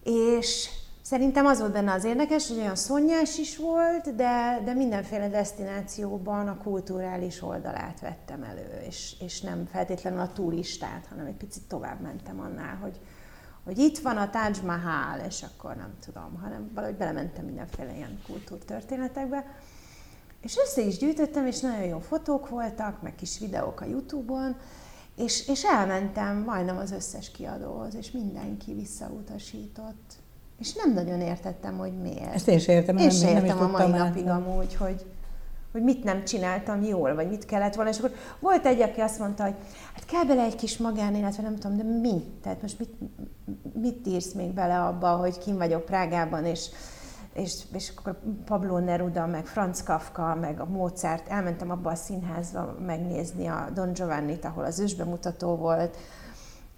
Speaker 2: és szerintem az volt benne az érdekes, hogy olyan szonyás is volt, de, de mindenféle destinációban a kulturális oldalát vettem elő, és, és nem feltétlenül a turistát, hanem egy picit tovább mentem annál, hogy, hogy itt van a Taj Mahal, és akkor nem tudom, hanem valahogy belementem mindenféle ilyen kultúrtörténetekbe. És össze is gyűjtöttem, és nagyon jó fotók voltak, meg kis videók a Youtube-on, és, és elmentem majdnem az összes kiadóhoz, és mindenki visszautasított. És nem nagyon értettem, hogy miért.
Speaker 1: Ezt én sem értem, én
Speaker 2: sem értem nem a mai napig amúgy, hogy, hogy mit nem csináltam jól, vagy mit kellett volna. És akkor volt egy, aki azt mondta, hogy hát kell bele egy kis magánélet, vagy nem tudom, de mi? Tehát most mit, mit írsz még bele abba, hogy kim vagyok Prágában, és és, és akkor Pablo Neruda, meg Franz Kafka, meg a Mozart, elmentem abba a színházba megnézni a Don Giovanni-t, ahol az ősbemutató volt,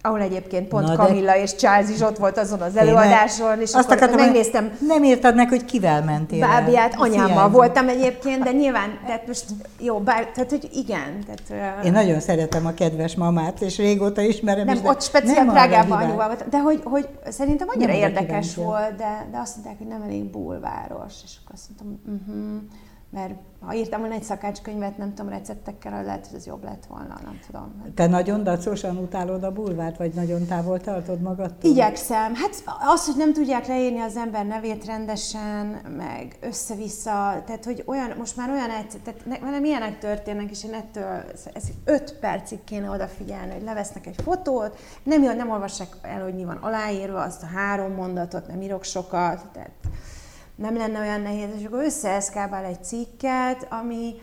Speaker 2: ahol egyébként pont Na, Camilla de... és Charles is ott volt azon az előadáson, és Azt akkor megnéztem.
Speaker 1: Nem írtad meg, hogy kivel mentél
Speaker 2: Bábiát, anyámmal voltam egyébként, de nyilván, tehát most jó, bár, tehát hogy igen. Tehát,
Speaker 1: Én nagyon szeretem a kedves mamát, és régóta ismerem.
Speaker 2: Nem, ott speciál Prágában anyuval volt, de hogy, hogy szerintem annyira nem érdekes volt, de, de azt mondták, hogy nem elég bulváros, és akkor azt mondtam, uh-huh mert ha írtam volna egy szakácskönyvet, nem tudom, receptekkel, lehet, hogy ez jobb lett volna, nem tudom.
Speaker 1: Te nagyon dacosan utálod a bulvárt, vagy nagyon távol tartod magadtól?
Speaker 2: Igyekszem. Hát az, hogy nem tudják leírni az ember nevét rendesen, meg össze-vissza, tehát hogy olyan, most már olyan egyszer, tehát velem ilyenek történnek, és én ettől ez öt percig kéne odafigyelni, hogy levesznek egy fotót, nem, nem olvassák el, hogy mi van aláírva, azt a három mondatot, nem írok sokat, tehát nem lenne olyan nehéz, és akkor összeeszkábál egy cikket, ami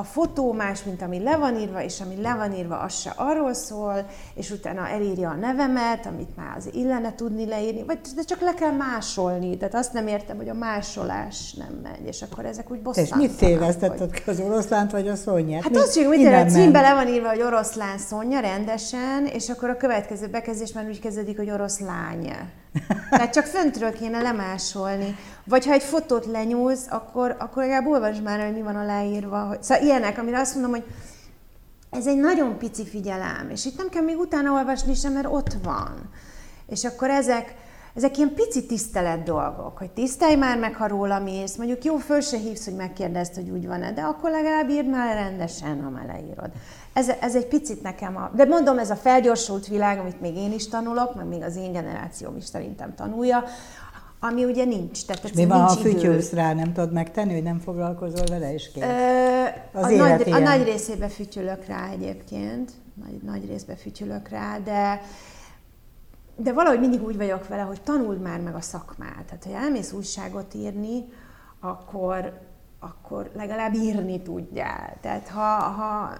Speaker 2: a fotó más, mint ami le van írva, és ami le van írva, az se arról szól, és utána elírja a nevemet, amit már az illene tudni leírni, vagy de csak le kell másolni. Tehát azt nem értem, hogy a másolás nem megy, és akkor ezek úgy bosszantanak.
Speaker 1: És mit tévesztetted hogy... az oroszlánt vagy a szonyát?
Speaker 2: Hát azt hogy a címben le van írva, hogy oroszlán szonya rendesen, és akkor a következő bekezdés már úgy kezdődik, hogy oroszlány. (laughs) Tehát csak föntről kéne lemásolni. Vagy ha egy fotót lenyúlsz, akkor, akkor legalább olvasd már, hogy mi van aláírva. Hogy... Szóval ilyenek, amire azt mondom, hogy ez egy nagyon pici figyelem, és itt nem kell még utána olvasni sem, mert ott van. És akkor ezek, ezek ilyen pici tisztelet dolgok, hogy tisztelj már meg, ha róla mész, mondjuk jó, föl se hívsz, hogy megkérdezd, hogy úgy van-e, de akkor legalább írd már rendesen, ha már leírod. Ez, ez egy picit nekem a... De mondom, ez a felgyorsult világ, amit még én is tanulok, meg még az én generációm is szerintem tanulja, ami ugye nincs.
Speaker 1: Tehát és mi van, ha fütyülsz rá, nem tudod megtenni, hogy nem foglalkozol vele, és kész?
Speaker 2: Az a, nagy, a nagy részébe fütyülök rá egyébként, nagy, nagy részbe fütyülök rá, de de valahogy mindig úgy vagyok vele, hogy tanuld már meg a szakmát. Tehát, ha elmész újságot írni, akkor, akkor legalább írni tudjál. Tehát ha, ha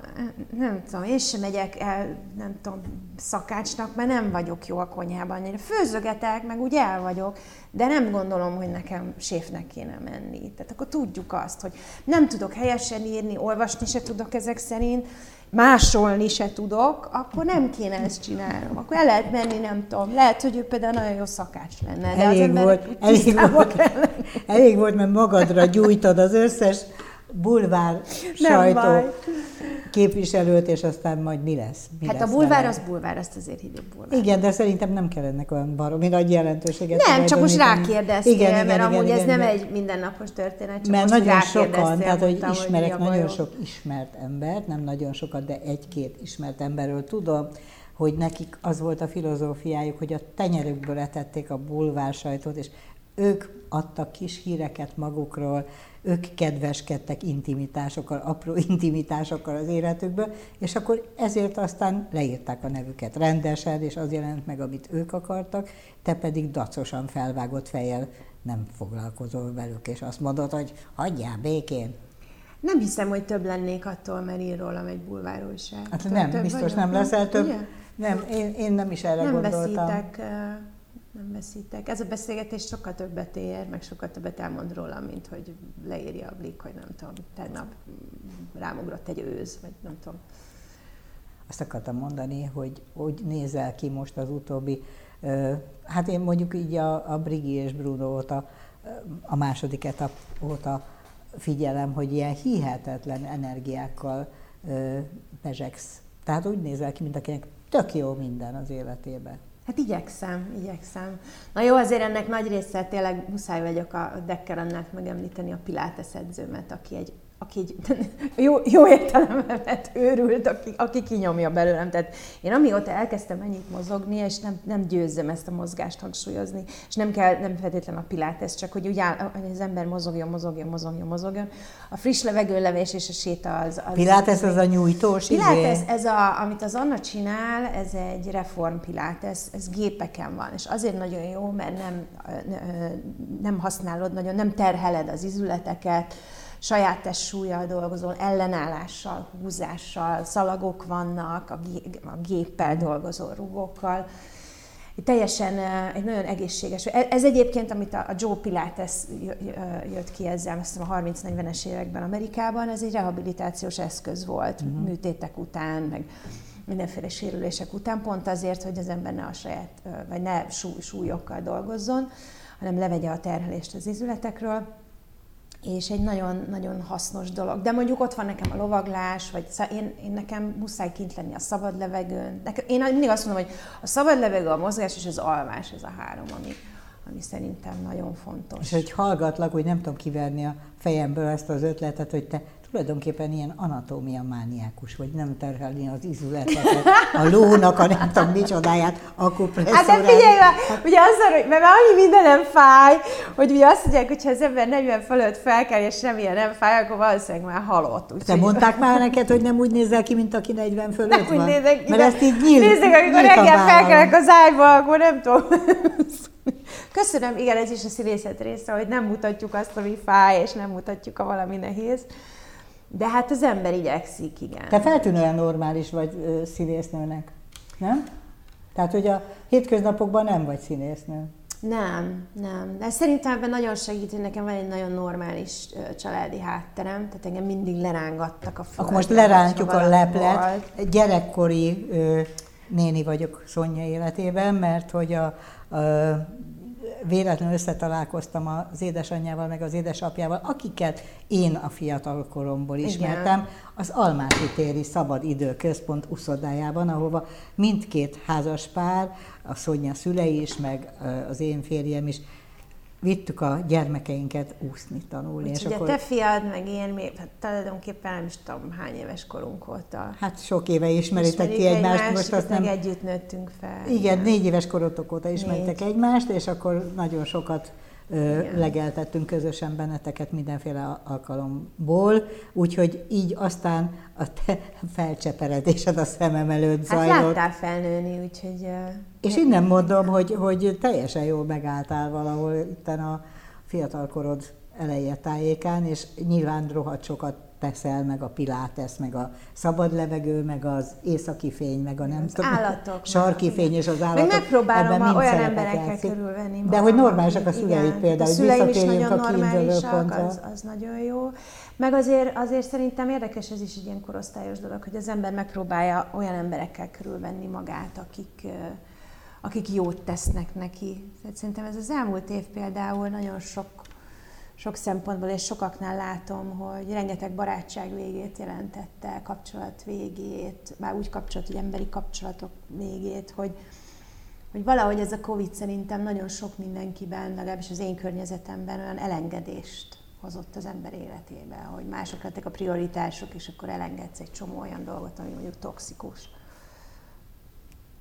Speaker 2: nem tudom, én sem megyek el, nem tudom, szakácsnak, mert nem vagyok jó a konyhában. Főzögetek, meg úgy el vagyok, de nem gondolom, hogy nekem séfnek kéne menni. Tehát akkor tudjuk azt, hogy nem tudok helyesen írni, olvasni se tudok ezek szerint, másolni se tudok, akkor nem kéne ezt csinálnom. Akkor el lehet menni, nem tudom. Lehet, hogy ő például nagyon jó szakács lenne. De
Speaker 1: elég, az volt, elég, volt, elég volt, mert magadra gyújtad az összes bulvár sajtó képviselőt, és aztán majd mi lesz? Mi
Speaker 2: hát
Speaker 1: lesz
Speaker 2: a bulvár az bulvár, ezt azért hívjuk bulvár.
Speaker 1: Igen, de szerintem nem kell ennek olyan baromi nagy jelentőséget.
Speaker 2: Nem, csak most rákérdeztél, igen, igen, mert igen, amúgy igen, ez igen, nem egy mindennapos történet, csak
Speaker 1: Mert most nagyon sokan, tehát hogy ismerek hogy nagyon sok ismert embert, nem nagyon sokat, de egy-két ismert emberről tudom, hogy nekik az volt a filozófiájuk, hogy a tenyerükből etették a bulvár sajtot, és ők adtak kis híreket magukról, ők kedveskedtek intimitásokkal, apró (laughs) intimitásokkal az életükből, és akkor ezért aztán leírták a nevüket rendesen, és az jelent meg, amit ők akartak, te pedig dacosan felvágott fejjel nem foglalkozol velük, és azt mondod, hogy hagyjál békén.
Speaker 2: Nem hiszem, hogy több lennék attól, mert ír rólam egy bulvárújság.
Speaker 1: Hát nem, biztos vagyok. nem leszel több. Ugye? Nem, én, én nem is erre
Speaker 2: nem
Speaker 1: gondoltam.
Speaker 2: Veszítek nem veszítek. Ez a beszélgetés sokkal többet ér, meg sokkal többet elmond róla, mint hogy leírja a blik, hogy nem tudom, tegnap rámugrott egy őz, vagy nem tudom.
Speaker 1: Azt akartam mondani, hogy hogy nézel ki most az utóbbi, hát én mondjuk így a, a Brigi és Bruno óta, a második etap óta figyelem, hogy ilyen hihetetlen energiákkal pezsegsz. Tehát úgy nézel ki, mint akinek tök jó minden az életében.
Speaker 2: Hát igyekszem, igyekszem. Na jó, azért ennek nagy része tényleg muszáj vagyok a Dekker Annát megemlíteni, a Pilates edzőmet, aki egy aki egy, (laughs) jó, jó értelemben vett őrült, aki, aki kinyomja belőlem. Tehát én amióta elkezdtem ennyit mozogni, és nem, nem győzzem ezt a mozgást hangsúlyozni, és nem kell, nem feltétlen a pilates, csak hogy, úgy áll, hogy az ember mozogjon, mozogjon, mozogjon, mozogjon. A friss levegőlevés és a séta az...
Speaker 1: az pilates az a nyújtós
Speaker 2: Pilates, izé? ez a, amit az Anna csinál, ez egy reform pilates, ez gépeken van, és azért nagyon jó, mert nem, nem használod nagyon, nem terheled az izületeket, saját testsúlyjal dolgozol, ellenállással, húzással, szalagok vannak, a, géppel dolgozó rugókkal. Teljesen egy nagyon egészséges. E, ez egyébként, amit a Joe Pilates jött ki ezzel, azt hiszem a 30-40-es években Amerikában, ez egy rehabilitációs eszköz volt, uh-huh. műtétek után, meg mindenféle sérülések után, pont azért, hogy az ember ne a saját, vagy ne súlyokkal dolgozzon, hanem levegye a terhelést az izületekről és egy nagyon-nagyon hasznos dolog. De mondjuk ott van nekem a lovaglás, vagy én, én nekem muszáj kint lenni a szabad levegőn. Nekem, én mindig azt mondom, hogy a szabad levegő, a mozgás és az alvás, ez a három, ami, ami szerintem nagyon fontos.
Speaker 1: És hogy hallgatlak, hogy nem tudom kiverni a fejemből ezt az ötletet, hogy te tulajdonképpen ilyen anatómia mániákus, vagy nem terhelni az izületeket, a lónak a nem tudom micsodáját, akupresszorát.
Speaker 2: Hát de figyelj, hát, ugye azzal, hogy mert annyi mindenem fáj, hogy ugye azt mondják, hogy ha az ember 40 fölött felkel, és semmilyen nem fáj, akkor valószínűleg már halott.
Speaker 1: Úgy Te mondták már neked, hogy nem úgy nézel ki, mint aki 40 fölött nem van?
Speaker 2: Úgy nézek,
Speaker 1: Mert ezt így nyílt,
Speaker 2: Nézzük, amikor reggel felkelek az ágyba, akkor nem tudom. (laughs) Köszönöm, igen, ez is a színészet része, hogy nem mutatjuk azt, ami fáj, és nem mutatjuk a valami nehéz. De hát az ember igyekszik, igen.
Speaker 1: Te feltűnően normális vagy ö, színésznőnek, nem? Tehát, hogy a hétköznapokban nem vagy színésznő.
Speaker 2: Nem, nem. De szerintem ebben nagyon segít, hogy nekem van egy nagyon normális családi hátterem, tehát engem mindig lerángattak a
Speaker 1: földre. Akkor most lerántjuk a leplet. Volt. Gyerekkori ö, néni vagyok Szonya életében, mert hogy a, a véletlenül összetalálkoztam az édesanyjával, meg az édesapjával, akiket én a fiatal koromból ismertem, Igen. az Almási téri Szabad Időközpont uszodájában, ahova mindkét házas pár, a Szonya szülei is, meg az én férjem is vittük a gyermekeinket úszni, tanulni.
Speaker 2: Úgy, és ugye akkor... te fiad, meg én, mi, hát tulajdonképpen nem is tudom, hány éves korunk óta.
Speaker 1: Hát sok éve ismeritek ki egymást.
Speaker 2: egymást most azt nem... együtt nőttünk fel.
Speaker 1: Igen, igen, négy éves korotok óta ismertek négy. egymást, és akkor nagyon sokat igen. legeltettünk közösen benneteket mindenféle alkalomból, úgyhogy így aztán a te (laughs) felcseperedésed a szemem előtt hát zajlott. Hát
Speaker 2: láttál felnőni, úgyhogy...
Speaker 1: És innen mondom, hogy, hogy teljesen jól megálltál valahol itt a fiatalkorod eleje tájékán, és nyilván rohadt sokat teszel, meg a pilates, meg a szabad levegő, meg az északi fény, meg a nem
Speaker 2: az tudom, állatok,
Speaker 1: sarki fény és az állatok.
Speaker 2: Meg megpróbálom Ebben olyan emberekkel körülvenni.
Speaker 1: Magam. De hogy normálisak a szüleid például,
Speaker 2: hogy visszatérjünk a kiinduló Az, az nagyon jó. Meg azért, azért szerintem érdekes ez is egy ilyen korosztályos dolog, hogy az ember megpróbálja olyan emberekkel körülvenni magát, akik, akik jót tesznek neki. Tehát szerintem ez az elmúlt év például nagyon sok sok szempontból, és sokaknál látom, hogy rengeteg barátság végét jelentette, kapcsolat végét, már úgy kapcsolat, hogy emberi kapcsolatok végét, hogy, hogy valahogy ez a Covid szerintem nagyon sok mindenkiben, legalábbis az én környezetemben olyan elengedést hozott az ember életébe, hogy mások lettek a prioritások, és akkor elengedsz egy csomó olyan dolgot, ami mondjuk toxikus.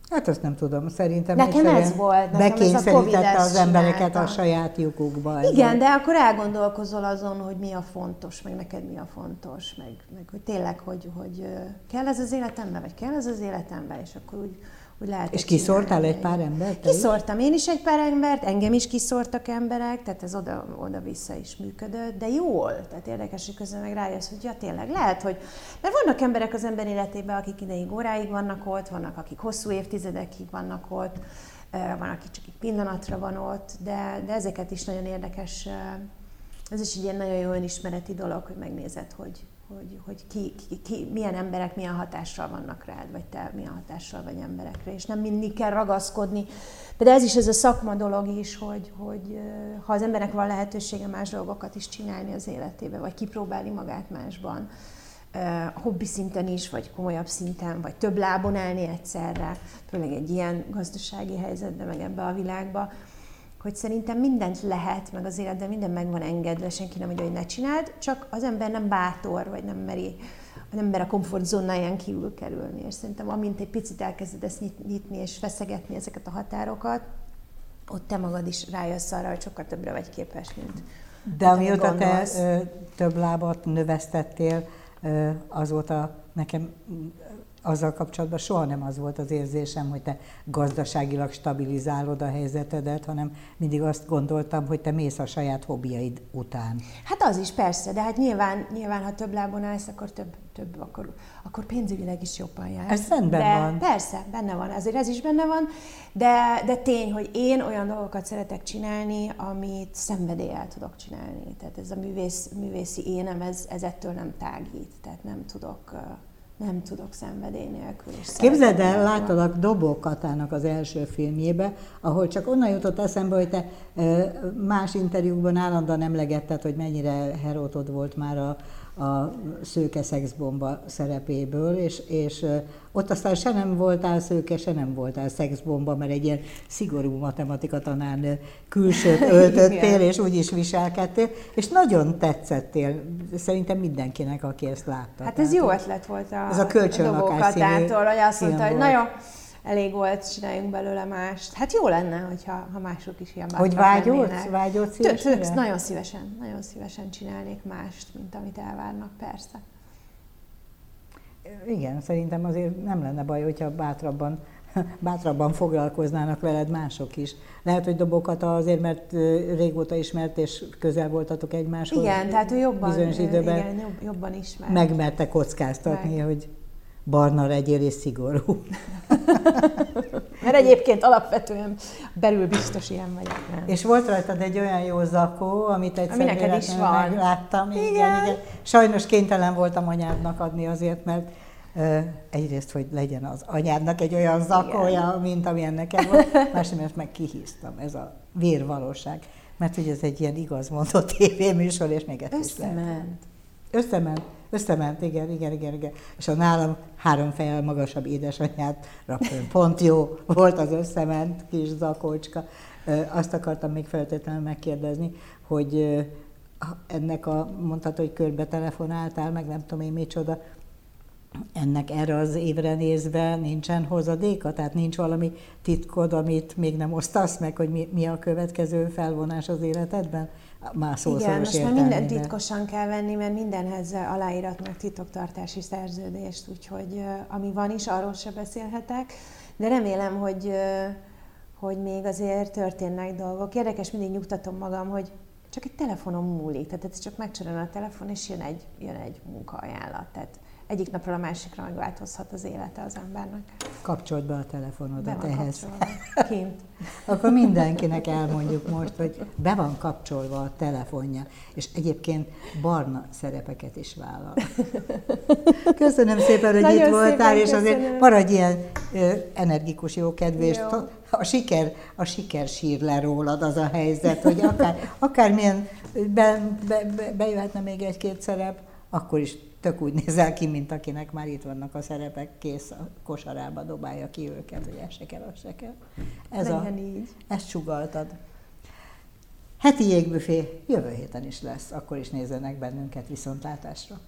Speaker 1: Hát azt nem tudom, szerintem
Speaker 2: nekem ez volt.
Speaker 1: Nekem ez a az embereket a saját lyukukba.
Speaker 2: Igen, de akkor elgondolkozol azon, hogy mi a fontos, meg neked mi a fontos, meg, meg hogy tényleg, hogy, hogy kell ez az életemben, vagy kell ez az életemben, és akkor úgy hogy lehet
Speaker 1: És kiszórtál egy pár embert?
Speaker 2: Kiszórtam én is egy pár embert, engem is kiszórtak emberek, tehát ez oda, oda-vissza is működött, de jól. Tehát érdekes, hogy közben meg rájössz, hogy ja tényleg lehet, hogy... Mert vannak emberek az ember életében, akik ideig óráig vannak ott, vannak, akik hosszú évtizedekig vannak ott, van, aki csak egy pillanatra van ott, de, de ezeket is nagyon érdekes, ez is egy ilyen nagyon jó önismereti dolog, hogy megnézed, hogy, hogy, hogy ki, ki, ki, milyen emberek milyen hatással vannak rád, vagy te milyen hatással vagy emberekre, és nem mindig kell ragaszkodni. De ez is ez a szakma dolog is, hogy, hogy ha az embernek van lehetősége más dolgokat is csinálni az életébe, vagy kipróbálni magát másban, hobbi szinten is, vagy komolyabb szinten, vagy több lábon állni egyszerre, főleg egy ilyen gazdasági helyzetben, meg ebbe a világba, hogy szerintem mindent lehet, meg az életben minden meg van engedve, senki nem mondja, hogy ne csináld, csak az ember nem bátor, vagy nem meri nem ember a komfortzónáján kívül kerülni. És szerintem amint egy picit elkezded ezt nyitni és feszegetni ezeket a határokat, ott te magad is rájössz arra, hogy sokkal többre vagy képes, mint
Speaker 1: De amióta te ö, több lábat növesztettél, ö, azóta nekem azzal kapcsolatban soha nem az volt az érzésem, hogy te gazdaságilag stabilizálod a helyzetedet, hanem mindig azt gondoltam, hogy te mész a saját hobbiaid után.
Speaker 2: Hát az is persze, de hát nyilván, nyilván ha több lábon állsz, akkor több, több akkor, akkor pénzügyileg is jobban jár.
Speaker 1: Ez rendben
Speaker 2: de
Speaker 1: van.
Speaker 2: Persze, benne van, ezért ez is benne van, de, de tény, hogy én olyan dolgokat szeretek csinálni, amit szenvedéllyel tudok csinálni. Tehát ez a művész, művészi énem, ez, ez ettől nem tágít, tehát nem tudok nem tudok szenvedély nélkül is.
Speaker 1: Képzeld el, láttalak Dobó Katának az első filmjébe, ahol csak onnan jutott eszembe, hogy te más interjúkban állandóan emlegetted, hogy mennyire herótod volt már a, a szőke szexbomba szerepéből, és, és ott aztán se nem voltál szőke, se nem voltál szexbomba, mert egy ilyen szigorú matematika tanár külsőt (laughs) öltöttél, és úgy is viselkedtél, és nagyon tetszettél szerintem mindenkinek, aki ezt látta.
Speaker 2: Hát ez jó ötlet volt a,
Speaker 1: ez a, a
Speaker 2: dobókatától, hogy azt mondta, hogy nagyon elég volt, csináljunk belőle mást. Hát jó lenne, hogyha ha mások is ilyen
Speaker 1: Hogy vágyódsz? Vágyódsz szívesen?
Speaker 2: Nagyon szívesen, nagyon szívesen csinálnék mást, mint amit elvárnak, persze.
Speaker 1: Igen, szerintem azért nem lenne baj, hogyha bátrabban (laughs) bátrabban foglalkoznának veled mások is. Lehet, hogy dobokat azért, mert régóta ismert, és közel voltatok egymáshoz.
Speaker 2: Igen, tehát ő jobban, bizonyos időben igen, jobban ismert.
Speaker 1: Megmerte kockáztatni, Meg. hogy barna legyél és szigorú. (laughs)
Speaker 2: Mert egyébként alapvetően belül biztos ilyen vagyok. Nem?
Speaker 1: És volt rajtad egy olyan jó zakó, amit egyszer
Speaker 2: neked is van.
Speaker 1: megláttam. Igen. igen, igen. Sajnos kénytelen voltam anyádnak adni azért, mert egyrészt, hogy legyen az anyádnak egy olyan zakója, igen. mint amilyen nekem volt, (laughs) másrészt meg kihíztam. Ez a vérvalóság. Mert hogy ez egy ilyen igaz mondott (laughs) tévéműsor, és még ezt is lehet.
Speaker 2: Összement.
Speaker 1: Összement, igen, igen, igen, igen. És a nálam három fejjel magasabb édesanyját raktam. Pont jó volt az összement kis zakócska. Azt akartam még feltétlenül megkérdezni, hogy ennek a, mondhatod, hogy körbe telefonáltál, meg nem tudom én micsoda, ennek erre az évre nézve nincsen hozadéka? Tehát nincs valami titkod, amit még nem osztasz meg, hogy mi, mi a következő felvonás az életedben? Már
Speaker 2: Igen, most már mindent titkosan kell venni, mert mindenhez aláírat meg titoktartási szerződést, úgyhogy ami van is, arról se beszélhetek, de remélem, hogy, hogy még azért történnek dolgok. Érdekes, mindig nyugtatom magam, hogy csak egy telefonon múlik, tehát ez csak megcsörön a telefon, és jön egy, jön egy munkaajánlat. Tehát egyik napról a másikra megváltozhat az élete az embernek.
Speaker 1: Kapcsold be a
Speaker 2: Be
Speaker 1: telefonodat
Speaker 2: van
Speaker 1: ehhez.
Speaker 2: Kint. (laughs)
Speaker 1: Akkor mindenkinek elmondjuk most, hogy be van kapcsolva a telefonja, és egyébként barna szerepeket is vállal. (laughs) Köszönöm szépen, hogy
Speaker 2: Nagyon
Speaker 1: itt voltál, és azért
Speaker 2: köszönöm.
Speaker 1: maradj ilyen energikus, jókedvű, és
Speaker 2: Jó.
Speaker 1: a siker, a siker sír le rólad az a helyzet, hogy akár, akármilyen be, be, be, bejöhetne még egy-két szerep, akkor is tök úgy nézel ki, mint akinek már itt vannak a szerepek, kész a kosarába dobálja ki őket, hogy ez se kell, az se kell. Ez
Speaker 2: Legyen a, így.
Speaker 1: Ezt sugaltad. Heti jégbüfé jövő héten is lesz, akkor is nézzenek bennünket viszontlátásra.